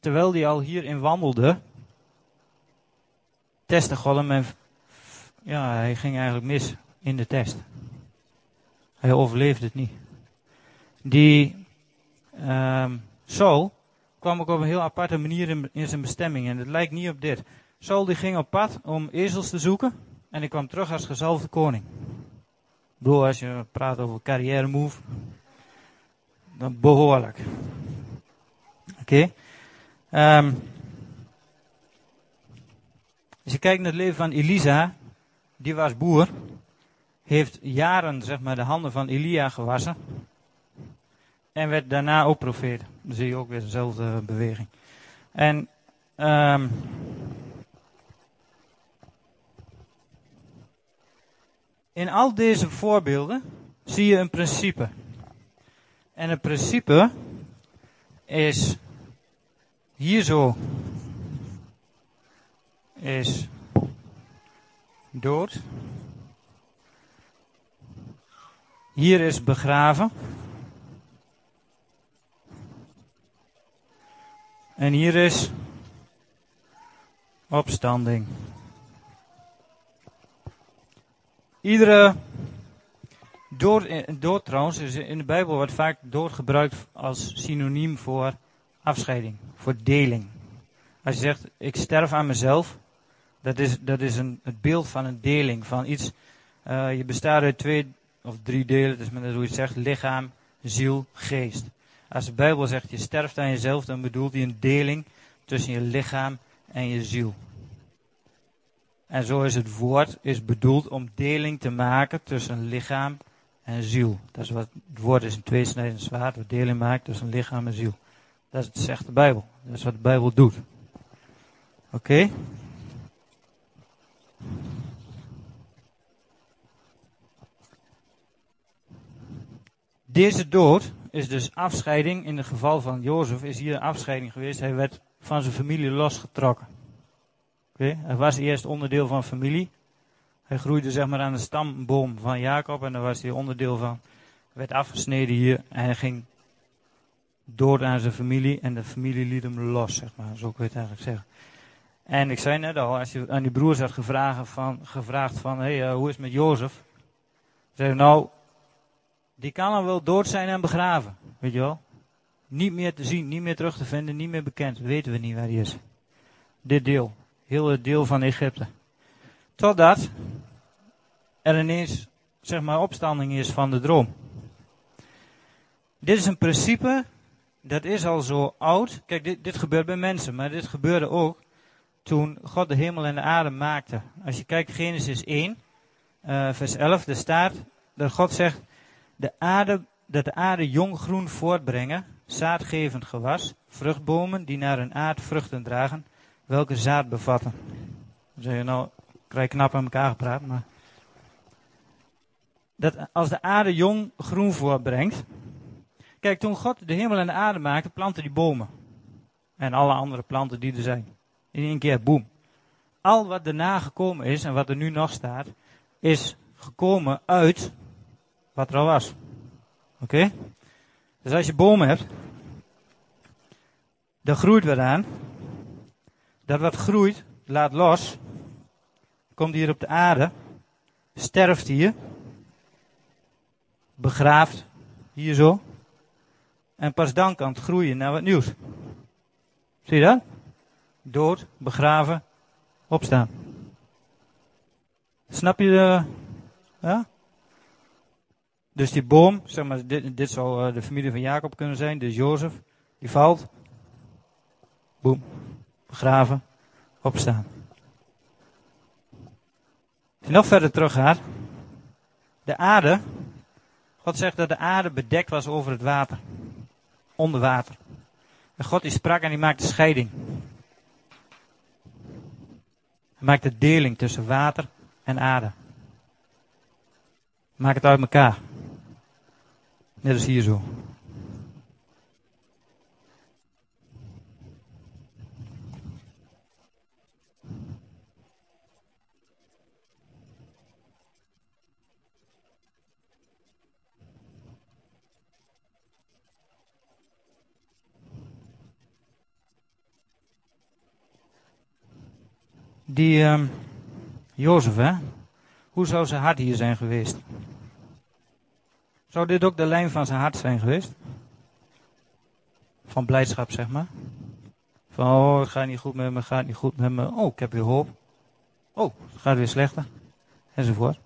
terwijl hij al hierin wandelde, testte God hem en ja, hij ging eigenlijk mis in de test. Hij overleefde het niet. Die um, Saul kwam ook op een heel aparte manier in, zijn bestemming. En het lijkt niet op dit. Saul die ging op pad om ezels te zoeken. En ik kwam terug als gezalfde koning. Ik bedoel, als je praat over carrière move. Dan behoorlijk. Oké. Um, als je kijkt naar het leven van Elisa. Die was boer. Heeft jaren zeg maar, de handen van Elia gewassen. En werd daarna ook profeet. Dan zie je ook weer dezelfde beweging. En um, in al deze voorbeelden zie je een principe. En het principe is hier zo is dood. Hier is begraven. En hier is opstanding. Iedere dood, dood trouwens, is in de Bijbel wordt vaak dood gebruikt als synoniem voor afscheiding, voor deling. Als je zegt, ik sterf aan mezelf, dat is, dat is een, het beeld van een deling, van iets. Uh, je bestaat uit twee of drie delen, is met hoe je het zegt, lichaam, ziel, geest. Als de Bijbel zegt je sterft aan jezelf, dan bedoelt hij een deling tussen je lichaam en je ziel. En zo is het woord is bedoeld om deling te maken tussen lichaam en ziel. Dat is wat het woord is een tweesnijdend zwaard, wat deling maakt tussen lichaam en ziel. Dat is, zegt de Bijbel. Dat is wat de Bijbel doet. Oké? Deze dood is dus afscheiding. In het geval van Jozef is hier afscheiding geweest. Hij werd van zijn familie losgetrokken. Okay? Hij was eerst onderdeel van familie. Hij groeide zeg maar aan de stamboom van Jacob en daar was hij onderdeel van. Werd afgesneden hier en hij ging dood aan zijn familie en de familie liet hem los, zeg maar. Zo kun je het eigenlijk zeggen. En ik zei net al, als je aan die broers had gevraagd van, gevraagd van hey, uh, hoe is het met Jozef? Zei nou, die kan al wel dood zijn en begraven, weet je wel. Niet meer te zien, niet meer terug te vinden, niet meer bekend. Weten we niet waar hij is. Dit deel. Heel het deel van Egypte. Totdat er ineens, zeg maar, opstanding is van de droom. Dit is een principe, dat is al zo oud. Kijk, dit, dit gebeurt bij mensen, maar dit gebeurde ook toen God de hemel en de aarde maakte. Als je kijkt Genesis 1, uh, vers 11, er staat dat God zegt, de aarde, dat de aarde jong groen voortbrengen, zaadgevend gewas, vruchtbomen die naar hun aard vruchten dragen, welke zaad bevatten. Dan zeg je nou, krijg knap aan elkaar gepraat, maar. Dat als de aarde jong groen voortbrengt. Kijk, toen God de hemel en de aarde maakte, plantte die bomen. En alle andere planten die er zijn. In één keer, boem. Al wat daarna gekomen is en wat er nu nog staat, is gekomen uit wat er al was. Oké? Dus als je bomen hebt, dan groeit wat aan. Dat wat groeit, laat los. komt hier op de aarde, sterft hier, begraaft hier zo, en pas dan kan het groeien naar wat nieuws. Zie je dat? Dood, begraven, opstaan. Snap je de, ja? Dus die boom, zeg maar, dit, dit zou eh, de familie van Jacob kunnen zijn, dus Jozef, die valt. Boem, begraven, opstaan. Als je nog verder terug gaat, de aarde, God zegt dat de aarde bedekt was over het water, onder water. En God die sprak en die maakte scheiding. Hij maakte deling tussen water en aarde. Maak het uit elkaar. Net als hier zo. Die um, Jozef, hè? Hoe zou zijn hart hier zijn geweest? Zou dit ook de lijn van zijn hart zijn geweest? Van blijdschap, zeg maar. Van, oh, het gaat niet goed met me, gaat niet goed met me. Oh, ik heb weer hoop. Oh, het gaat weer slechter. Enzovoort.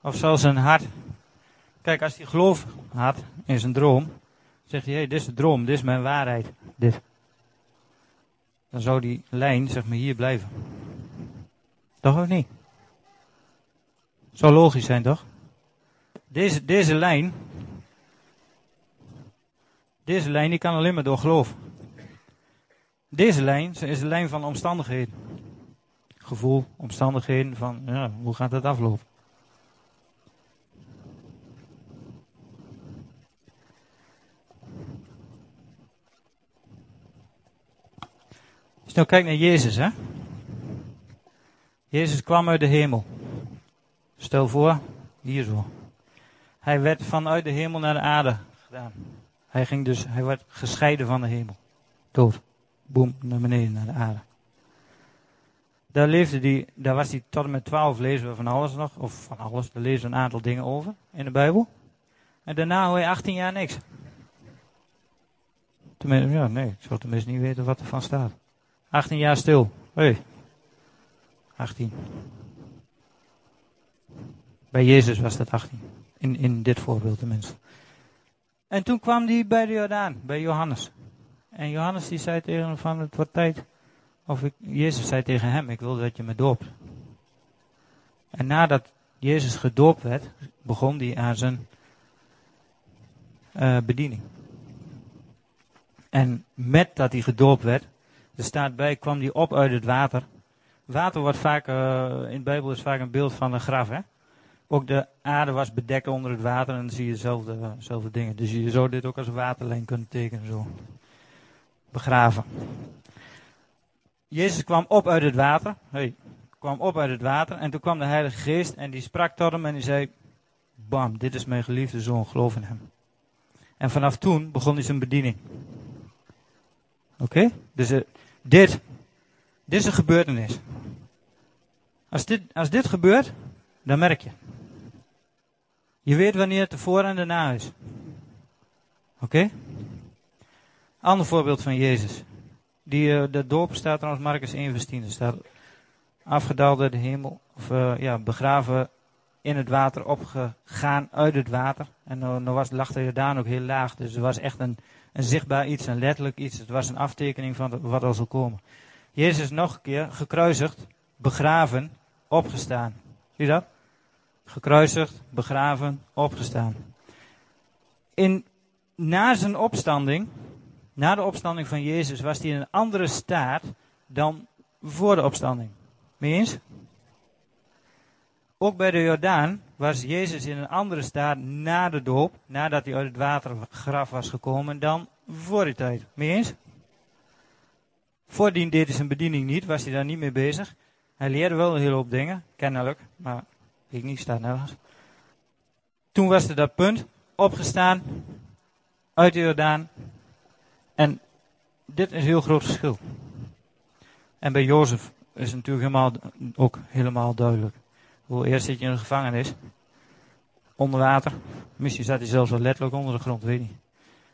Of zou zijn hart... Kijk, als hij geloof had in zijn droom, zegt hij, hé, hey, dit is de droom, dit is mijn waarheid, dit. Dan zou die lijn, zeg maar, hier blijven. Toch of niet? Zou logisch zijn, toch? Deze, deze lijn, deze lijn die kan alleen maar door geloof. Deze lijn is de lijn van omstandigheden. Gevoel, omstandigheden van, ja, hoe gaat het aflopen? Als je nou kijkt naar Jezus, hè. Jezus kwam uit de hemel. Stel voor, hier zo. Hij werd vanuit de hemel naar de aarde gedaan. Hij ging dus, hij werd gescheiden van de hemel. Dood. Boem, naar beneden, naar de aarde. Daar leefde hij, daar was hij tot en met twaalf, lezen we van alles nog. Of van alles, daar lezen we een aantal dingen over in de Bijbel. En daarna hoor je 18 jaar niks. Tenminste, ja, nee, ik zou tenminste niet weten wat er van staat. 18 jaar stil. Hé. Hey. 18. Bij Jezus was dat 18. In, in dit voorbeeld tenminste. En toen kwam hij bij de Jordaan, bij Johannes. En Johannes die zei tegen hem van het wordt tijd. Of Jezus zei tegen hem, ik wil dat je me doopt. En nadat Jezus gedoopt werd, begon hij aan zijn uh, bediening. En met dat hij gedoopt werd, er staat bij, kwam hij op uit het water. Water wordt vaak, uh, in de Bijbel is vaak een beeld van een graf, hè. Ook de aarde was bedekt onder het water en dan zie je dezelfde, dingen. Dus je zou dit ook als waterlijn kunnen tekenen, zo. Begraven. Jezus kwam op uit het water. Hey, kwam op uit het water. En toen kwam de Heilige Geest en die sprak tot hem en die zei: Bam, dit is mijn geliefde zoon, geloof in hem. En vanaf toen begon hij zijn bediening. Oké? Dus uh, dit, dit is een gebeurtenis. Als dit, als dit gebeurt, dan merk je. Je weet wanneer het ervoor en daarna is. Oké? Ander voorbeeld van Jezus. Die, uh, de doop staat trouwens Marcus 1 vers 10. Er staat afgedaald uit de hemel. Of uh, ja, begraven in het water, opgegaan uit het water. En dan uh, was, lag de Jordaan ook heel laag. Dus het was echt een, een zichtbaar iets, een letterlijk iets. Het was een aftekening van wat er zal komen. Jezus nog een keer gekruisigd, begraven, opgestaan. Zie je dat? Gekruisigd, begraven, opgestaan. In, na zijn opstanding, na de opstanding van Jezus, was hij in een andere staat dan voor de opstanding. Mee eens? Ook bij de Jordaan was Jezus in een andere staat na de doop, nadat hij uit het watergraf was gekomen, dan voor die tijd. Mee eens? Voordien deed hij zijn bediening niet, was hij daar niet mee bezig. Hij leerde wel een hele hoop dingen, kennelijk, maar ik niet, staat nergens. Toen was er dat punt, opgestaan, uit de Jordaan. En dit is een heel groot verschil. En bij Jozef is natuurlijk helemaal, ook helemaal duidelijk. Hoe eerst zit je in de gevangenis, onder water. Misschien zat hij zelfs wel letterlijk onder de grond, weet niet.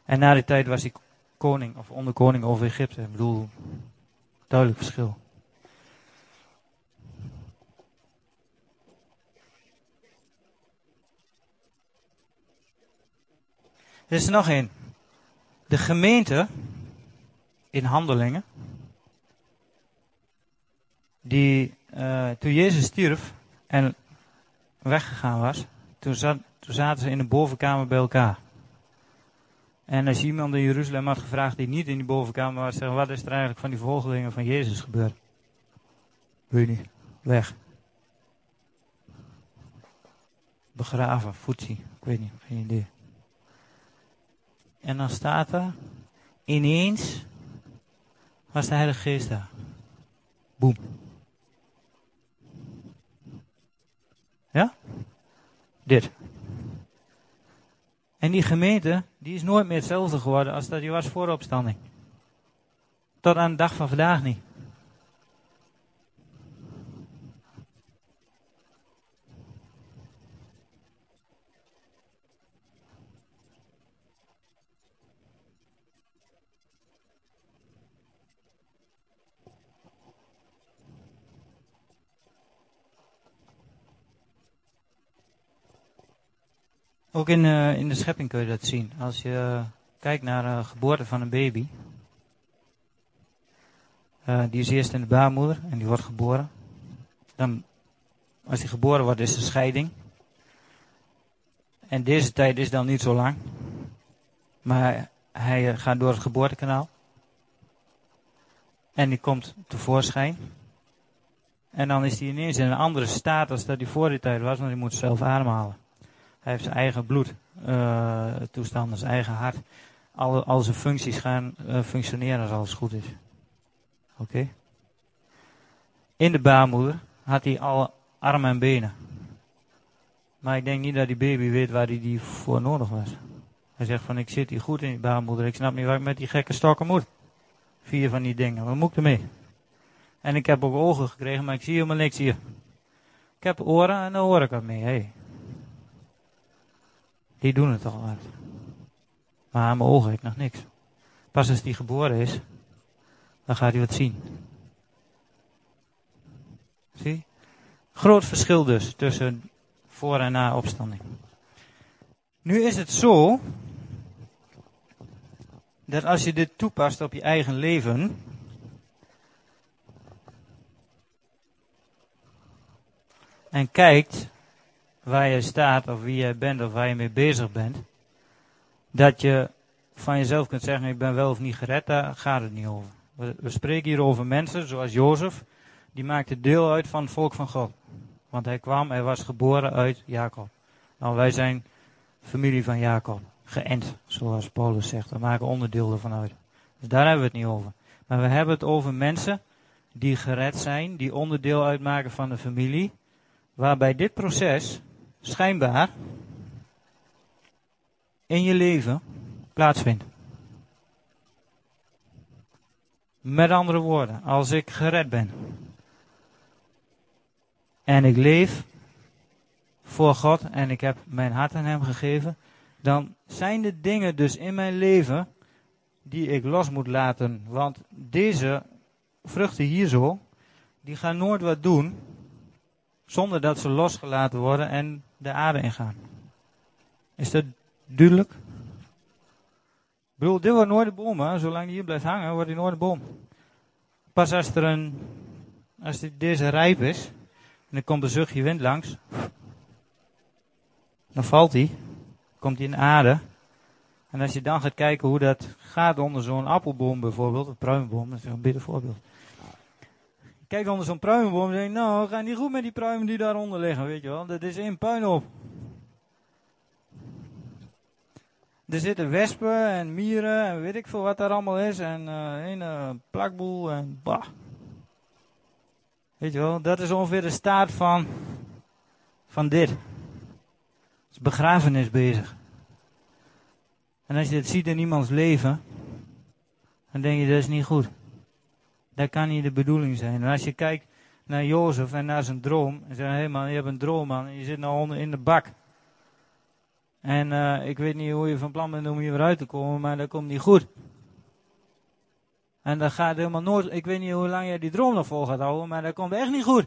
En na die tijd was hij koning, of onderkoning over Egypte. Ik bedoel, duidelijk verschil. Er is er nog één. De gemeente in handelingen, die uh, toen Jezus stierf en weggegaan was, toen zaten ze in de bovenkamer bij elkaar. En als je iemand in Jeruzalem had gevraagd die niet in die bovenkamer was, zeggen wat is er eigenlijk van die volgelingen van Jezus gebeurd? Weet niet. Weg. Begraven, voetzie. Ik weet niet, geen idee. En dan staat er, ineens was de Heilige Geest daar. Boem. Ja? Dit. En die gemeente, die is nooit meer hetzelfde geworden als dat die was voor de opstanding. Tot aan de dag van vandaag niet. Ook in, uh, in de schepping kun je dat zien. Als je kijkt naar de uh, geboorte van een baby. Die is eerst in de baarmoeder en die wordt geboren. Dan, als die geboren wordt, is de scheiding. En deze tijd is dan niet zo lang. Maar hij gaat door het geboortekanaal. En die komt tevoorschijn. En dan is hij ineens in een andere staat als dat hij voor die tijd was, want hij moet zelf ademhalen. Hij heeft zijn eigen bloed, toestanden, zijn eigen hart. Alle, al zijn functies gaan uh, functioneren als alles goed is. Oké? In de baarmoeder had hij alle armen en benen. Maar ik denk niet dat die baby weet waar hij die voor nodig was. Hij zegt van ik zit hier goed in die baarmoeder. Ik snap niet waar ik met die gekke stokken moet. Vier van die dingen. Wat moet ik ermee? En ik heb ook ogen gekregen, maar ik zie helemaal niks hier. Ik heb oren en daar hoor ik wat mee. Hey. Die doen het al uit. Maar aan mijn ogen heb ik nog niks. Pas als die geboren is, dan gaat hij wat zien. Zie? Groot verschil dus tussen voor en na opstanding. Nu is het zo dat als je dit toepast op je eigen leven, en kijkt waar je staat of wie jij bent of waar je mee bezig bent, dat je van jezelf kunt zeggen, ik ben wel of niet gered, daar gaat het niet over. We, we spreken hier over mensen zoals Jozef, die maakte deel uit van het volk van God. Want hij kwam, hij was geboren uit Jacob. Nou, wij zijn familie van Jacob, geënt, zoals Paulus zegt. We maken onderdeel ervan uit. Dus daar hebben we het niet over. Maar we hebben het over mensen die gered zijn, die onderdeel uitmaken van de familie, waarbij dit proces schijnbaar in je leven plaatsvindt. Met andere woorden, als ik gered ben en ik leef voor God en ik heb mijn hart aan Hem gegeven, dan zijn er dingen dus in mijn leven die ik los moet laten. Want deze vruchten hier zo, die gaan nooit wat doen zonder dat ze losgelaten worden en de aarde ingaan. Is dat duidelijk? Ik bedoel, dit wordt nooit een boom, hè. Zolang die hier blijft hangen, wordt hij nooit een boom. Pas als er een, als deze rijp is, en er komt een zuchtje wind langs, dan valt hij, komt hij in de aarde. En als je dan gaat kijken hoe dat gaat onder zo'n appelboom bijvoorbeeld, een pruimenboom, dat is een bitter voorbeeld. Kijk onder zo'n pruimenboom en denk nou, ga niet goed met die pruimen die daaronder liggen, weet je wel. Dat is één puin op. Er zitten wespen en mieren en weet ik veel wat daar allemaal is. En een uh, plakboel en bah. Weet je wel, dat is ongeveer de staat van, van dit. Het is begrafenis bezig. En als je dit ziet in iemands leven, dan denk je dat is niet goed. Dat kan niet de bedoeling zijn. En als je kijkt naar Jozef en naar zijn droom. En zeggen, hé man, je hebt een droom man, je zit nou in de bak. En uh, ik weet niet hoe je van plan bent om hier weer uit te komen, maar dat komt niet goed. En dat gaat helemaal nooit, ik weet niet hoe lang je die droom nog vol gaat houden, maar dat komt echt niet goed.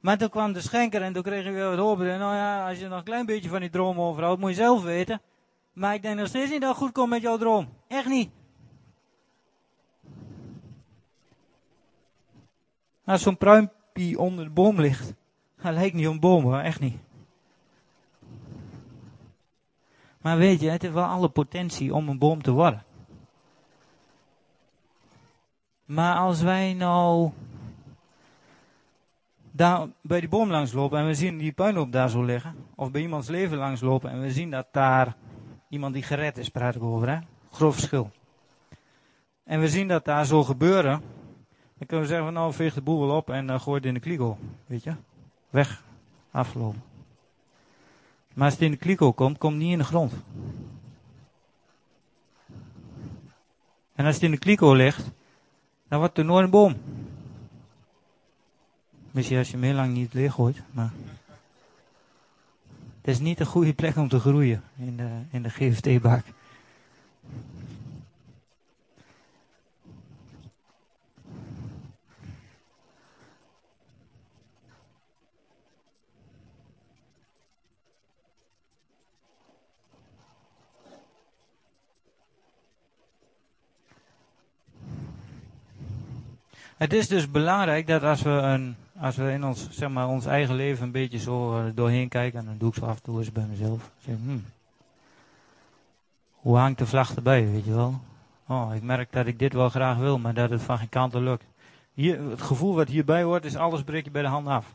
Maar toen kwam de schenker en toen kreeg je weer wat hoop. En nou ja, als je nog een klein beetje van die droom overhoudt, moet je zelf weten. Maar ik denk nog steeds niet dat het goed komt met jouw droom. Echt niet. Als zo'n pruimpie onder de boom ligt, dat lijkt niet een boom hoor, echt niet. Maar weet je, het heeft wel alle potentie om een boom te worden. Maar als wij nou daar bij die boom langs lopen en we zien die puinhoop daar zo liggen, of bij iemands leven langs lopen en we zien dat daar iemand die gered is, praat ik over, hè? Groot verschil. En we zien dat daar zo gebeuren, dan kunnen we zeggen van nou veeg de boel op en uh, gooi het in de kliko, weet je? Weg, afgelopen. Maar als het in de kliko komt, komt het niet in de grond. En als het in de kliko ligt, dan wordt het nooit een boom. Misschien als je hem heel lang niet leeggooit, maar... Het is niet een goede plek om te groeien in de, in de GFT-bak. Het is dus belangrijk dat als we, een, als we in ons, zeg maar, ons eigen leven een beetje zo uh, doorheen kijken, en dan doe ik zo af en toe eens bij mezelf. Zeg, hmm, hoe hangt de vlag erbij, weet je wel? Oh, ik merk dat ik dit wel graag wil, maar dat het van geen kanten lukt. Hier, het gevoel wat hierbij hoort is alles breek je bij de hand af.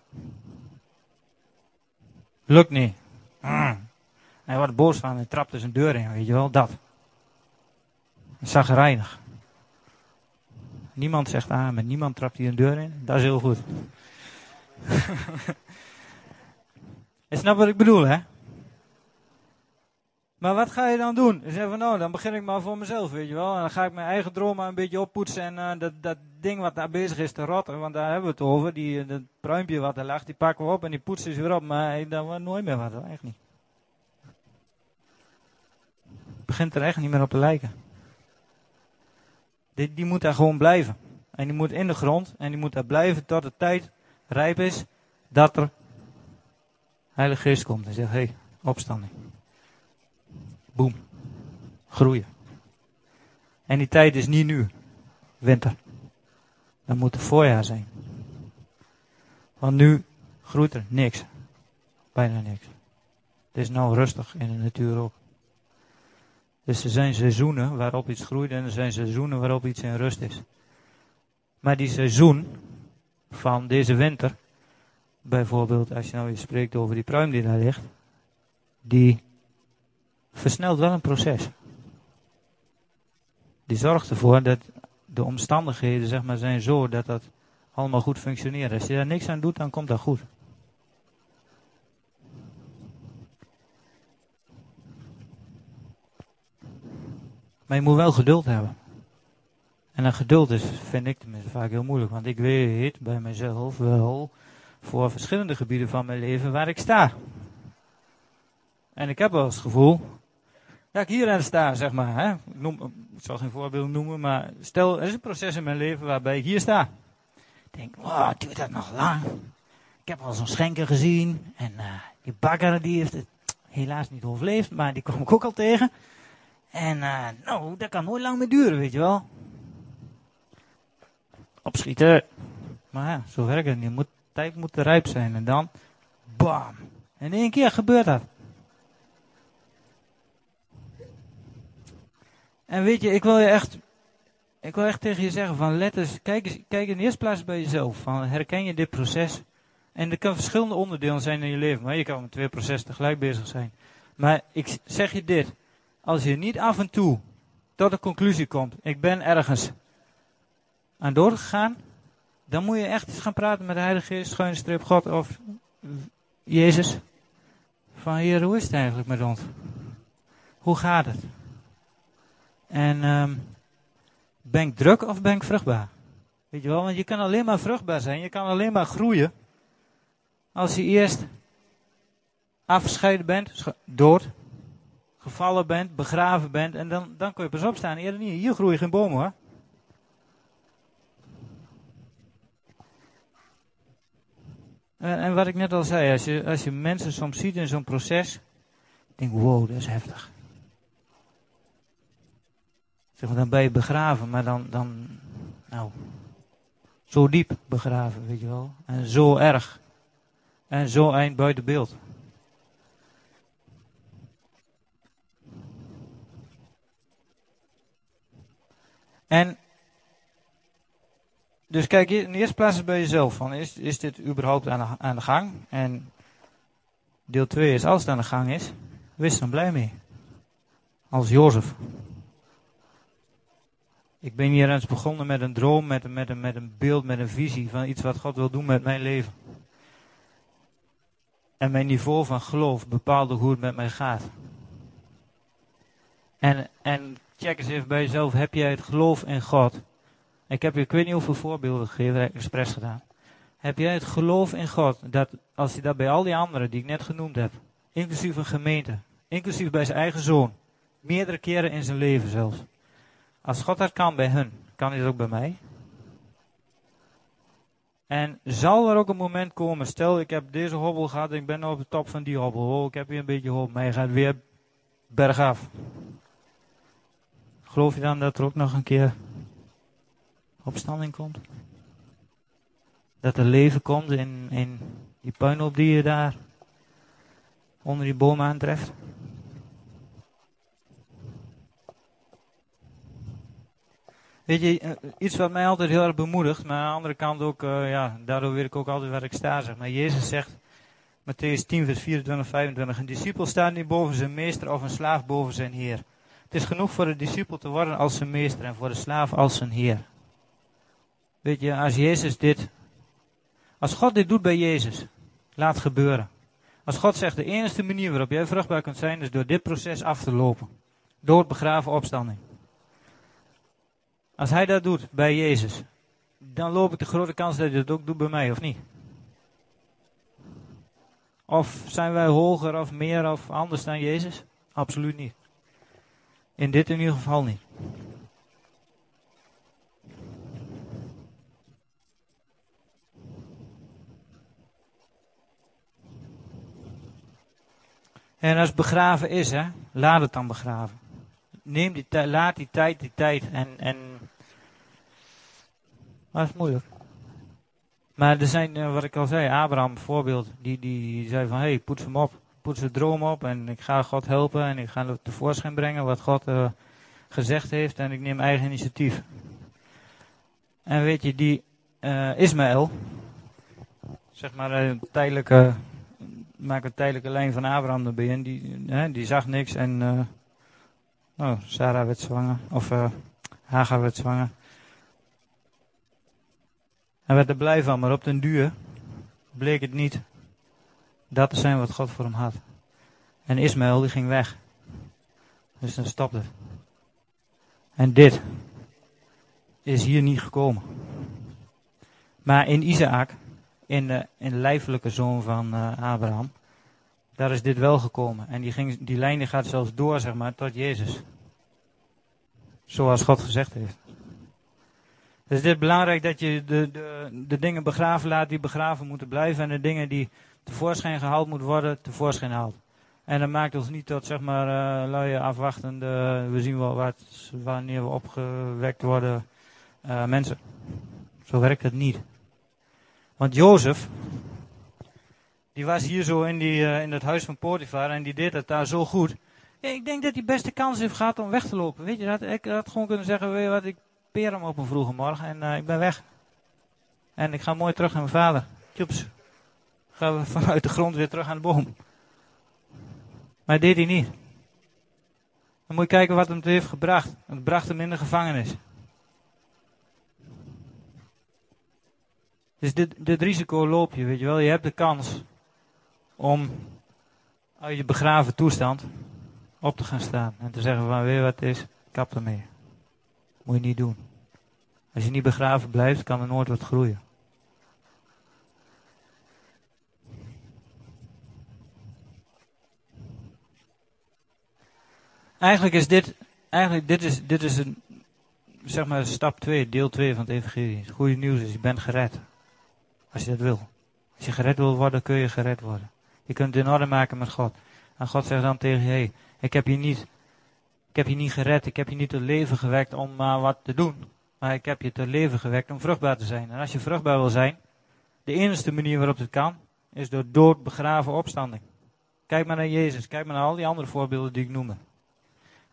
Lukt niet. Mm. Hij wordt boos van en trapt er zijn deur in, weet je wel, dat. Zagrijnig. Niemand zegt amen. Niemand trapt hier een deur in. Dat is heel goed. je snapt wat ik bedoel, hè? Maar wat ga je dan doen? Je zegt van nou, dan begin ik maar voor mezelf, weet je wel. En dan ga ik mijn eigen maar een beetje oppoetsen. En uh, dat, dat ding wat daar bezig is te rotten, want daar hebben we het over. Die, dat pruimpje wat er lag, die pakken we op en die poetsen is weer op. Maar dan wordt nooit meer wat, hoor. echt niet. Het begint er echt niet meer op te lijken. Die, die moet daar gewoon blijven. En die moet in de grond. En die moet daar blijven tot de tijd rijp is dat er Heilige Geest komt en zegt, hé, hey, opstanding. Boem. Groeien. En die tijd is niet nu. Winter. Dan moet het voorjaar zijn. Want nu groeit er niks. Bijna niks. Het is nou rustig in de natuur ook. Dus er zijn seizoenen waarop iets groeit en er zijn seizoenen waarop iets in rust is. Maar die seizoen van deze winter, bijvoorbeeld als je nou eens spreekt over die pruim die daar ligt, die versnelt wel een proces. Die zorgt ervoor dat de omstandigheden zeg maar, zijn zo dat dat allemaal goed functioneert. Als je daar niks aan doet, dan komt dat goed. Maar je moet wel geduld hebben. En dat geduld is, vind ik tenminste vaak heel moeilijk. Want ik weet bij mezelf wel voor verschillende gebieden van mijn leven waar ik sta. En ik heb wel eens het gevoel dat ik hier aan sta, zeg maar. Hè? Ik, noem, ik zal geen voorbeeld noemen, maar stel, er is een proces in mijn leven waarbij ik hier sta. Ik denk, wow, duurt dat nog lang? Ik heb al zo'n schenker gezien. En uh, die bakker die heeft het helaas niet overleefd, maar die kwam ik ook al tegen. En uh, nou, dat kan nooit lang meer duren, weet je wel. Opschieten. Maar ja, zo werkt het niet. Moet, tijd moet rijp zijn. En dan, bam. In één keer gebeurt dat. En weet je, ik wil je echt, ik wil echt tegen je zeggen van let eens, kijk, eens, kijk in de eerste plaats bij jezelf. Van herken je dit proces? En er kan verschillende onderdelen zijn in je leven, maar je kan met twee processen tegelijk bezig zijn. Maar ik zeg je dit, als je niet af en toe tot de conclusie komt, ik ben ergens aan doorgegaan, dan moet je echt eens gaan praten met de Heilige Geest, schuine strip God of Jezus. Van hier, hoe is het eigenlijk met ons? Hoe gaat het? En um, ben ik druk of ben ik vruchtbaar? Weet je wel, want je kan alleen maar vruchtbaar zijn, je kan alleen maar groeien. Als je eerst afgescheiden bent, dood, gevallen bent, begraven bent, en dan, dan kun je pas opstaan. Eerder niet, hier groeien geen bomen hoor. En, en wat ik net al zei, als je, als je mensen soms ziet in zo'n proces, denk wow, dat is heftig. Zeg maar, dan ben je begraven, maar dan, dan, nou, zo diep begraven, weet je wel. En zo erg. En zo eind buiten beeld. En dus kijk, in de eerste plaats bij jezelf van, is, is dit überhaupt aan de, aan de gang? En deel 2 is, als het aan de gang is, wees dan blij mee. Als Jozef. Ik ben hier eens begonnen met een droom, met een, met, een, met een beeld, met een visie van iets wat God wil doen met mijn leven. En mijn niveau van geloof bepaalde hoe het met mij gaat. En, en check eens even bij jezelf, heb jij het geloof in God? Ik heb je, ik weet niet hoeveel voorbeelden gegeven, heb expres gedaan. Heb jij het geloof in God, dat als je dat bij al die anderen die ik net genoemd heb, inclusief een gemeente, inclusief bij zijn eigen zoon, meerdere keren in zijn leven zelfs. Als God dat kan bij hun, kan hij dat ook bij mij? En zal er ook een moment komen, stel ik heb deze hobbel gehad, ik ben op de top van die hobbel, oh, ik heb weer een beetje hoop, maar je gaat weer bergaf. Geloof je dan dat er ook nog een keer opstanding komt? Dat er leven komt in, in die puinhoop die je daar onder die boom aantreft? Weet je, eh, iets wat mij altijd heel erg bemoedigt, maar aan de andere kant ook, uh, ja, daardoor weet ik ook altijd waar ik sta, zeg maar. Jezus zegt, Matthäus 10, vers 24, 25, een discipel staat niet boven zijn meester of een slaaf boven zijn heer. Het is genoeg voor de discipel te worden als zijn meester en voor de slaaf als zijn heer. Weet je, als Jezus dit, als God dit doet bij Jezus, laat gebeuren. Als God zegt, de enige manier waarop jij vruchtbaar kunt zijn, is door dit proces af te lopen. Dood, begraven, opstanding. Als hij dat doet bij Jezus, dan loop ik de grote kans dat hij dat ook doet bij mij, of niet? Of zijn wij hoger of meer of anders dan Jezus? Absoluut niet. In dit in ieder geval niet. En als begraven is, hè, laat het dan begraven. Neem die tijd, laat die tijd, die tijd. En, en dat is moeilijk. Maar er zijn, eh, wat ik al zei, Abraham bijvoorbeeld, die, die zei van, hé, hey, poets hem op. Poets de droom op en ik ga God helpen en ik ga het tevoorschijn brengen wat God uh, gezegd heeft en ik neem eigen initiatief. En weet je, die uh, Ismaël, zeg maar een tijdelijke, maak een tijdelijke lijn van Abraham erbij en die, die zag niks en, oh, Sarah werd zwanger, of Hagar werd zwanger. Hij werd er blij van, maar op den duur bleek het niet dat zijn wat God voor hem had. En Ismaël die ging weg. Dus dan stopte. En dit is hier niet gekomen. Maar in Isaac, in de, in de lijfelijke zoon van uh, Abraham, daar is dit wel gekomen. En die, ging, die lijn gaat zelfs door, zeg maar, tot Jezus. Zoals God gezegd heeft. Dus het is belangrijk dat je de, de, de dingen begraven laat die begraven moeten blijven. En de dingen die tevoorschijn gehaald moeten worden, tevoorschijn haalt. En dat maakt ons niet tot, zeg maar, uh, luie afwachtende, we zien wel wat, wanneer we opgewekt worden, uh, mensen. Zo werkt het niet. Want Jozef, die was hier zo in, die, uh, in het huis van Potifar en die deed het daar zo goed. Ik denk dat hij best de kans heeft gehad om weg te lopen. Weet je, dat, ik had gewoon kunnen zeggen, wat, ik peer hem op een vroege morgen en ik ben weg. En ik ga mooi terug naar mijn vader. We vanuit de grond weer terug aan de boom. Maar deed hij niet. Dan moet je kijken wat hem het heeft gebracht. Het bracht hem in de gevangenis. Dus dit, risico loop je, weet je wel. Je hebt de kans om uit je begraven toestand op te gaan staan. En te zeggen van, weet wat is, kap ermee. Moet je niet doen. Als je niet begraven blijft, kan er nooit wat groeien. Eigenlijk is dit, eigenlijk dit is, dit is een, zeg maar stap 2, deel 2 van het evangelie. Het goede nieuws is, je bent gered. Als je dat wil. Als je gered wil worden, kun je gered worden. Je kunt het in orde maken met God. En God zegt dan tegen je, hey, ik heb je niet, ik heb je niet gered, ik heb je niet tot leven gewekt om maar wat te doen. Maar ik heb je tot leven gewekt om vruchtbaar te zijn. En als je vruchtbaar wil zijn, de enige manier waarop het kan, is door dood, begraven, opstanding. Kijk maar naar Jezus, kijk maar naar al die andere voorbeelden die ik noemde.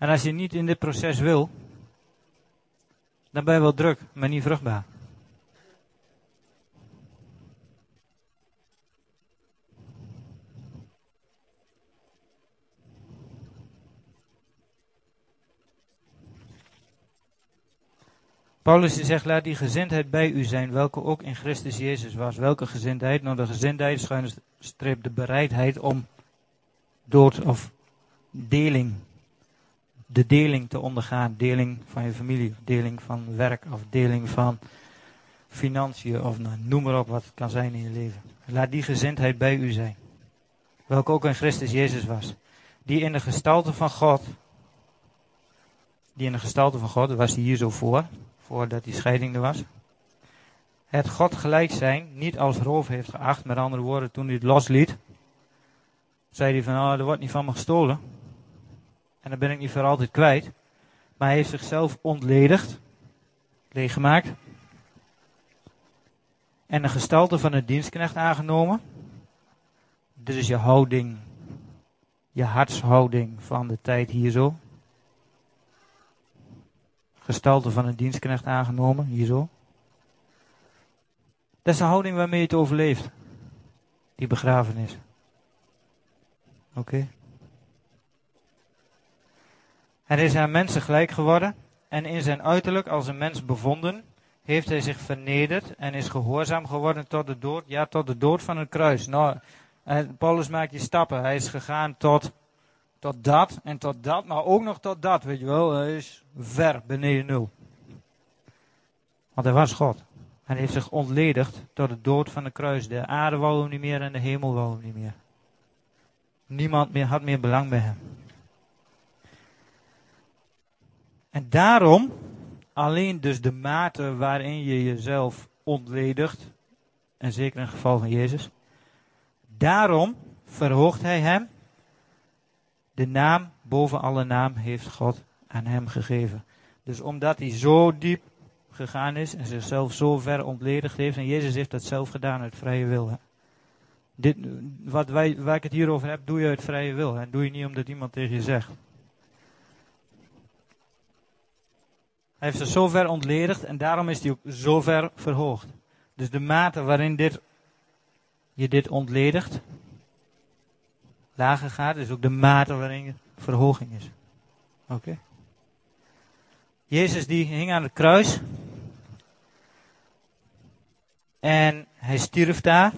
En als je niet in dit proces wil, dan ben je wel druk, maar niet vruchtbaar. Paulus zegt, laat die gezindheid bij u zijn, welke ook in Christus Jezus was. Welke gezindheid? Nou, de gezindheid schuine streep de bereidheid om dood of deling, de deling te ondergaan. Deling van je familie, deling van werk of deling van financiën of nou, noem maar op wat het kan zijn in je leven. Laat die gezindheid bij u zijn. Welke ook in Christus Jezus was. Die in de gestalte van God, die in de gestalte van God, was hij hier zo voor, voordat die scheiding er was. Het God gelijk zijn niet als roof heeft geacht. Met andere woorden, toen hij het losliet, zei hij van, oh, er wordt niet van me gestolen. En dan ben ik niet voor altijd kwijt. Maar hij heeft zichzelf ontledigd, leeggemaakt. En de gestalte van een dienstknecht aangenomen. Dit is je houding, je hartshouding van de tijd hier zo gestalte van een dienstknecht aangenomen, hier zo. Dat is de houding waarmee je het overleeft. Die begrafenis. Oké. Hij is aan mensen gelijk geworden en in zijn uiterlijk als een mens bevonden, heeft hij zich vernederd en is gehoorzaam geworden tot de dood, ja, tot de dood van het kruis. Nou, Paulus maakt die stappen. Hij is gegaan tot tot dat en tot dat, maar ook nog tot dat, weet je wel. Hij is ver beneden nul. Want hij was God. Hij heeft zich ontledigd tot de dood van de kruis. De aarde wou hem niet meer en de hemel wou hem niet meer. Niemand meer had meer belang bij hem. En daarom, alleen dus de mate waarin je jezelf ontledigt, en zeker in het geval van Jezus, daarom verhoogt hij hem de naam boven alle naam heeft God aan hem gegeven. Dus omdat hij zo diep gegaan is en zichzelf zo ver ontledigd heeft, en Jezus heeft dat zelf gedaan uit vrije wil. Dit, wat wij, waar ik het hier over heb, doe je uit vrije wil. En doe je niet omdat iemand tegen je zegt. Hij heeft zich zo ver ontledigd en daarom is hij ook zo ver verhoogd. Dus de mate waarin dit, je dit ontledigt, lager gaat, is ook de mate waarin verhoging is. Oké. Jezus die hing aan het kruis. En hij stierf daar.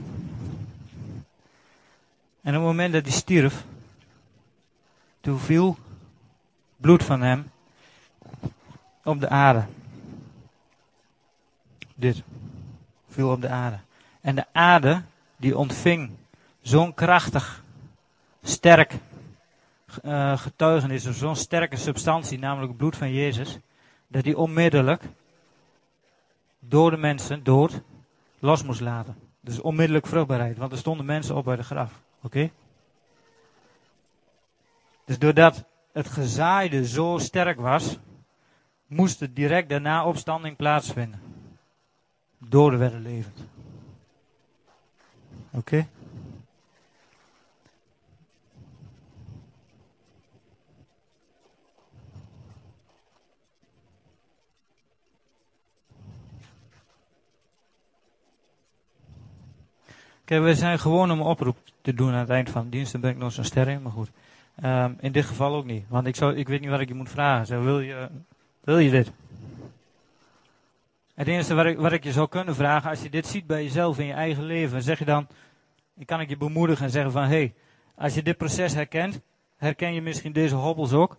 En op het moment dat hij stierf, toen viel bloed van hem op de aarde. Dit viel op de aarde. En de aarde die ontving zo'n krachtig sterk uh, getuigenis, of zo'n sterke substantie, namelijk het bloed van Jezus, dat hij onmiddellijk door de mensen, dood, los moest laten. Dus onmiddellijk vruchtbaarheid, want er stonden mensen op bij de graf. Oké? Dus doordat het gezaaide zo sterk was, moest er direct daarna opstanding plaatsvinden. Doden werden levend. Oké? Kijk, we zijn gewoon om een oproep te doen aan het eind van de dienst. Dan ben ik nog zo'n ster maar goed. Um, in dit geval ook niet. Want ik, zou, ik weet niet wat ik je moet vragen. Zeg, wil, je, wil je dit? Het enige wat ik, wat ik je zou kunnen vragen, als je dit ziet bij jezelf in je eigen leven, zeg je dan, kan ik je bemoedigen en zeggen van, hé, hey, als je dit proces herkent, herken je misschien deze hobbels ook.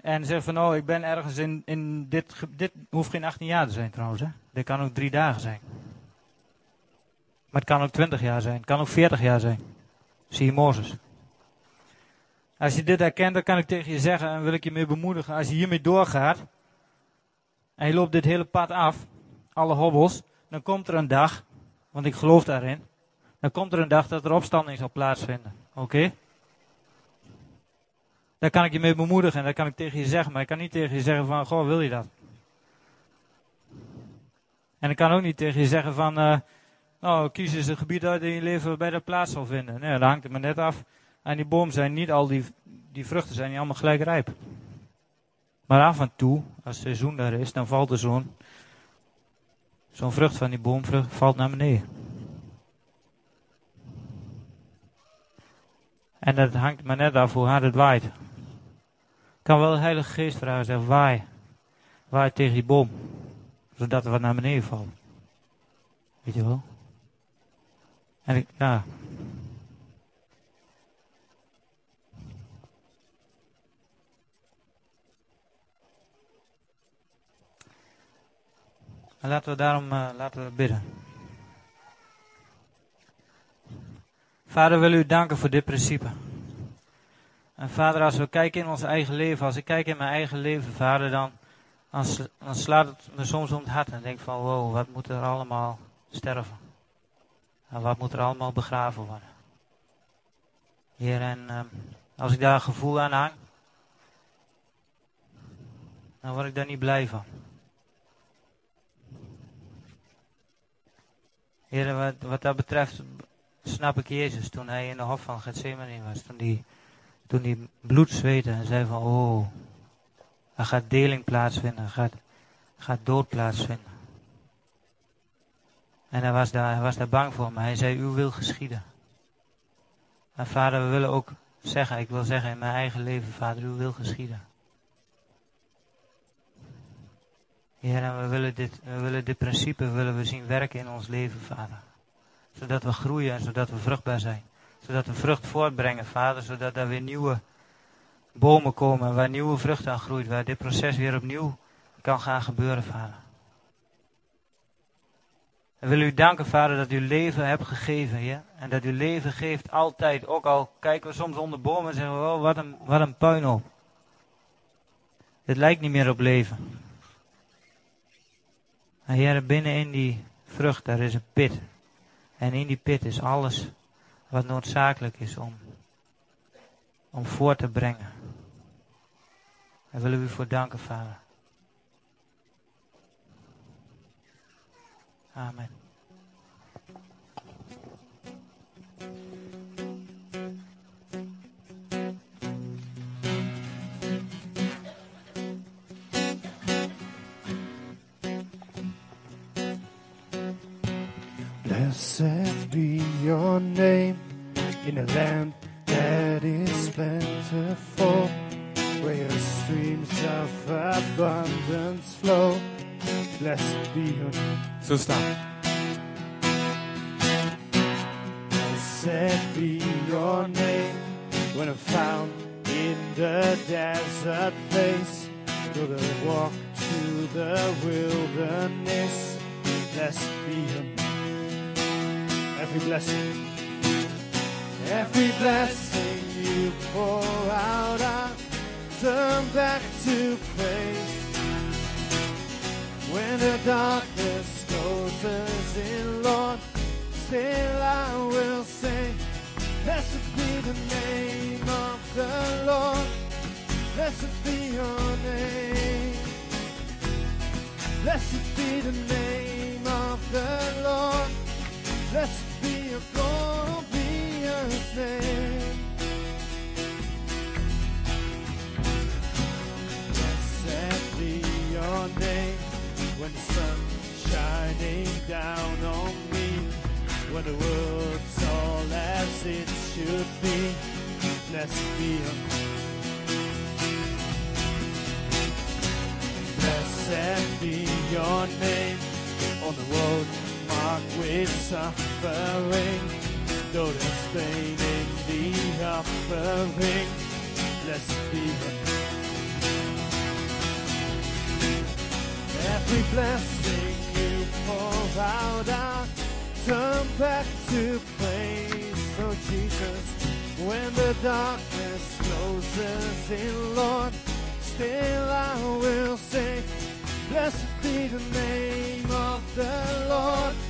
En zeg van, oh, ik ben ergens in, in dit, dit hoeft geen 18 jaar te zijn trouwens, hè. Dit kan ook drie dagen zijn. Maar het kan ook 20 jaar zijn, het kan ook 40 jaar zijn. Zie je Mozes. Als je dit herkent, dan kan ik tegen je zeggen en wil ik je mee bemoedigen. Als je hiermee doorgaat en je loopt dit hele pad af, alle hobbels, dan komt er een dag, want ik geloof daarin, dan komt er een dag dat er opstanding zal plaatsvinden. Oké? Daar kan ik je mee bemoedigen en dat kan ik tegen je zeggen, maar ik kan niet tegen je zeggen van, goh, wil je dat? En ik kan ook niet tegen je zeggen van, eh nou, kies eens een gebied uit in je leven waarbij dat plaats zal vinden. Nee, dat hangt er maar net af. Aan die boom zijn niet al die, die vruchten zijn niet allemaal gelijk rijp. Maar af en toe, als het seizoen daar is, dan valt er zo'n zo'n vrucht van die boomvrucht valt naar beneden. En dat hangt maar net af hoe hard het waait. Ik kan wel de Heilige Geest vragen, zeg waai. Waai tegen die boom. Zodat er wat naar beneden valt. Weet je wel? En ik, ja. Maar laten we daarom eh, laten we bidden. Vader, wil u danken voor dit principe. En vader, als we kijken in ons eigen leven, als ik kijk in mijn eigen leven, vader, dan, dan slaat het me soms om het hart. En denk van, wow, wat moet er allemaal sterven? En wat moet er allemaal begraven worden? Heer, en ehm, als ik daar een gevoel aan hang, dan word ik daar niet blij van. Heer, wat, wat dat betreft snap ik Jezus toen hij in de hof van Gethsemane was. Toen hij toen die bloed zweette en zei van, oh, er gaat deling plaatsvinden, er gaat, gaat dood plaatsvinden. En hij was, daar, hij was daar bang voor, maar hij zei, uw wil geschieden. En vader, we willen ook zeggen, ik wil zeggen in mijn eigen leven, vader, uw wil geschieden. Heer, en we willen dit, we willen dit principe willen we zien werken in ons leven, vader. Zodat we groeien en zodat we vruchtbaar zijn. Zodat we vrucht voortbrengen, vader. Zodat er weer nieuwe bomen komen, waar nieuwe vrucht aan groeit. Waar dit proces weer opnieuw kan gaan gebeuren, vader. We willen u danken, vader, dat u leven hebt gegeven, Heer. En dat u leven geeft altijd. Ook al kijken we soms onder bomen en zeggen we, oh, wat een, wat een puinhoop. Het lijkt niet meer op leven. Maar Heer, binnen in die vrucht, daar is een pit. En in die pit is alles wat noodzakelijk is om, om voor te brengen. Daar willen we u voor danken, Vader. Amen. Blessed be your name in a land that is plentiful, where streams of abundance flow. Blessed be your name. Zo staan. Blessed be your name when I'm found in the desert place. Though I walk to the wilderness, blessed be your name. Every blessing, every blessing you pour out, I turn back to praise. When the darkness closes in, Lord, still I will sing. Blessed be the name of the Lord. Blessed be your name. Blessed be the name of the Lord. Blessed when the shining down on me, when the world's all as it should be. Blessed be Blessed be your name on the road marked with suffering, though there's pain in the offering. Blessed be every blessing you pour out, I turn back to praise. Oh Jesus, when the darkness closes in, Lord, still I will sing. Blessed be the name of the Lord.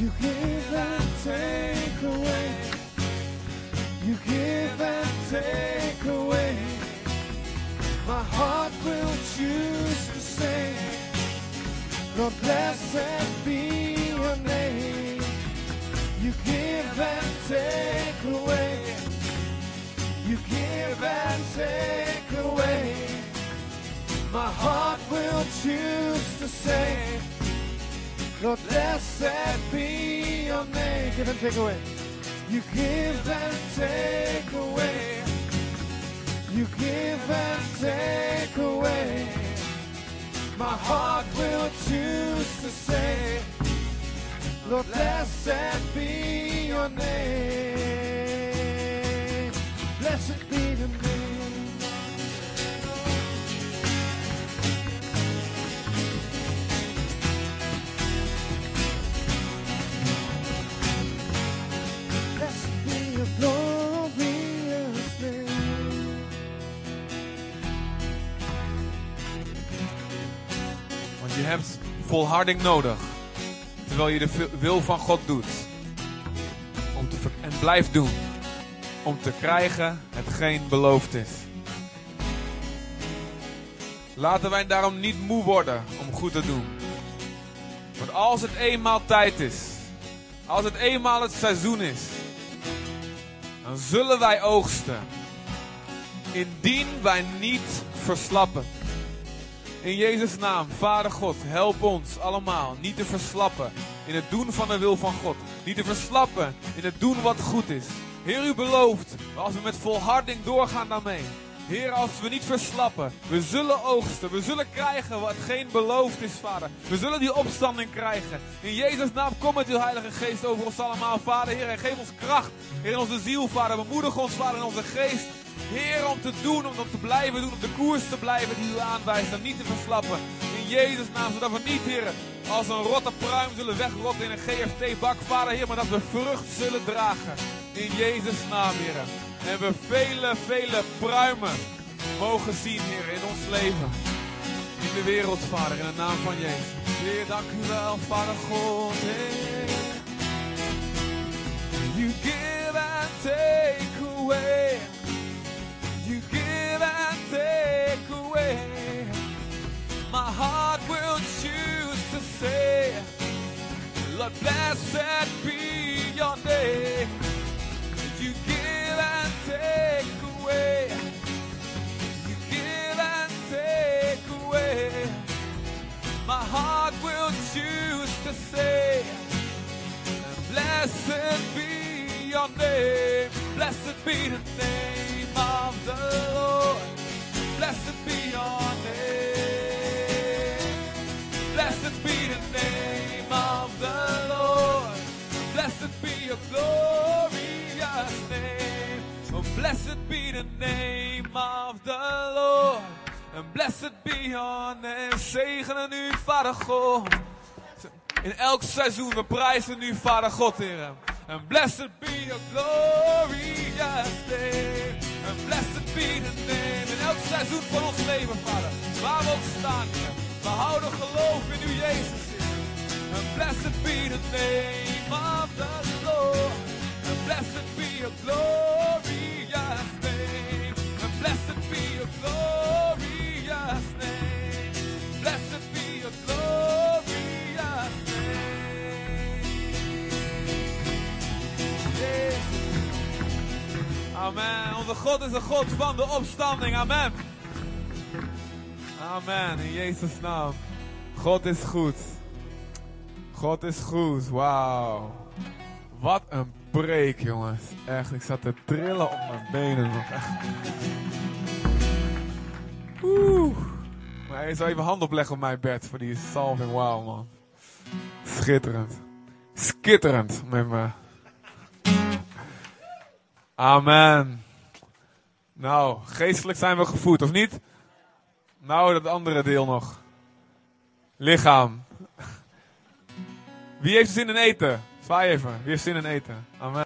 You give and take away. You give and take away. My heart will choose to say, Lord, blessed be your name. You give and take away. You give and take away. My heart will choose to say, Lord, blessed be your name. Give and take away. You give and take away. You give and take away. My heart will choose to say, Lord, blessed be your name. Blessed be the name. Hebt volharding nodig. Terwijl je de wil van God doet. Om te en blijft doen. Om te krijgen hetgeen beloofd is. Laten wij daarom niet moe worden om goed te doen. Want als het eenmaal tijd is. Als het eenmaal het seizoen is. Dan zullen wij oogsten. Indien wij niet verslappen. In Jezus' naam, Vader God, help ons allemaal niet te verslappen in het doen van de wil van God. Niet te verslappen in het doen wat goed is. Heer, u belooft, als we met volharding doorgaan daarmee. Heer, als we niet verslappen, we zullen oogsten. We zullen krijgen wat geen beloofd is, Vader. We zullen die opstanding krijgen. In Jezus' naam, kom met uw Heilige Geest over ons allemaal, Vader. Heer, en geef ons kracht. In onze ziel, Vader. Bemoedig ons, Vader, in onze geest. Heer, om te doen, om te blijven doen, om de koers te blijven die u aanwijst en niet te verslappen. In Jezus' naam, zodat we niet, Heer, als een rotte pruim zullen wegrotten in een GFT-bak, Vader, Heer, maar dat we vrucht zullen dragen. In Jezus' naam, Heer. En we vele, vele pruimen mogen zien, Heer, in ons leven. In de wereld, Vader, in de naam van Jezus. Heer, dank u wel, Vader God. Heer. You give and take away. Zegenen u, Vader God. In elk seizoen, we prijzen u, Vader God, Heer. And blessed be your glorious name. And blessed be the name. In elk seizoen van ons leven, Vader. Waar we ook staan. We houden geloof in u, Jezus, Heer. And blessed be the name of the Lord. And blessed be your glorious name. And blessed be your glorious Amen. Onze God is de God van de opstanding. Amen. Amen. In Jezus' naam. God is goed. God is goed. Wauw. Wat een preek, jongens. Echt, ik zat te trillen op mijn benen nog. Echt. Oeh. Maar je zou even hand opleggen op mijn bed voor die salving. Wauw, man. Schitterend. Skitterend met me. Amen. Nou, geestelijk zijn we gevoed, of niet? Nou, dat andere deel nog. Lichaam. Wie heeft zin in eten? Zwaai even. Wie heeft zin in eten? Amen.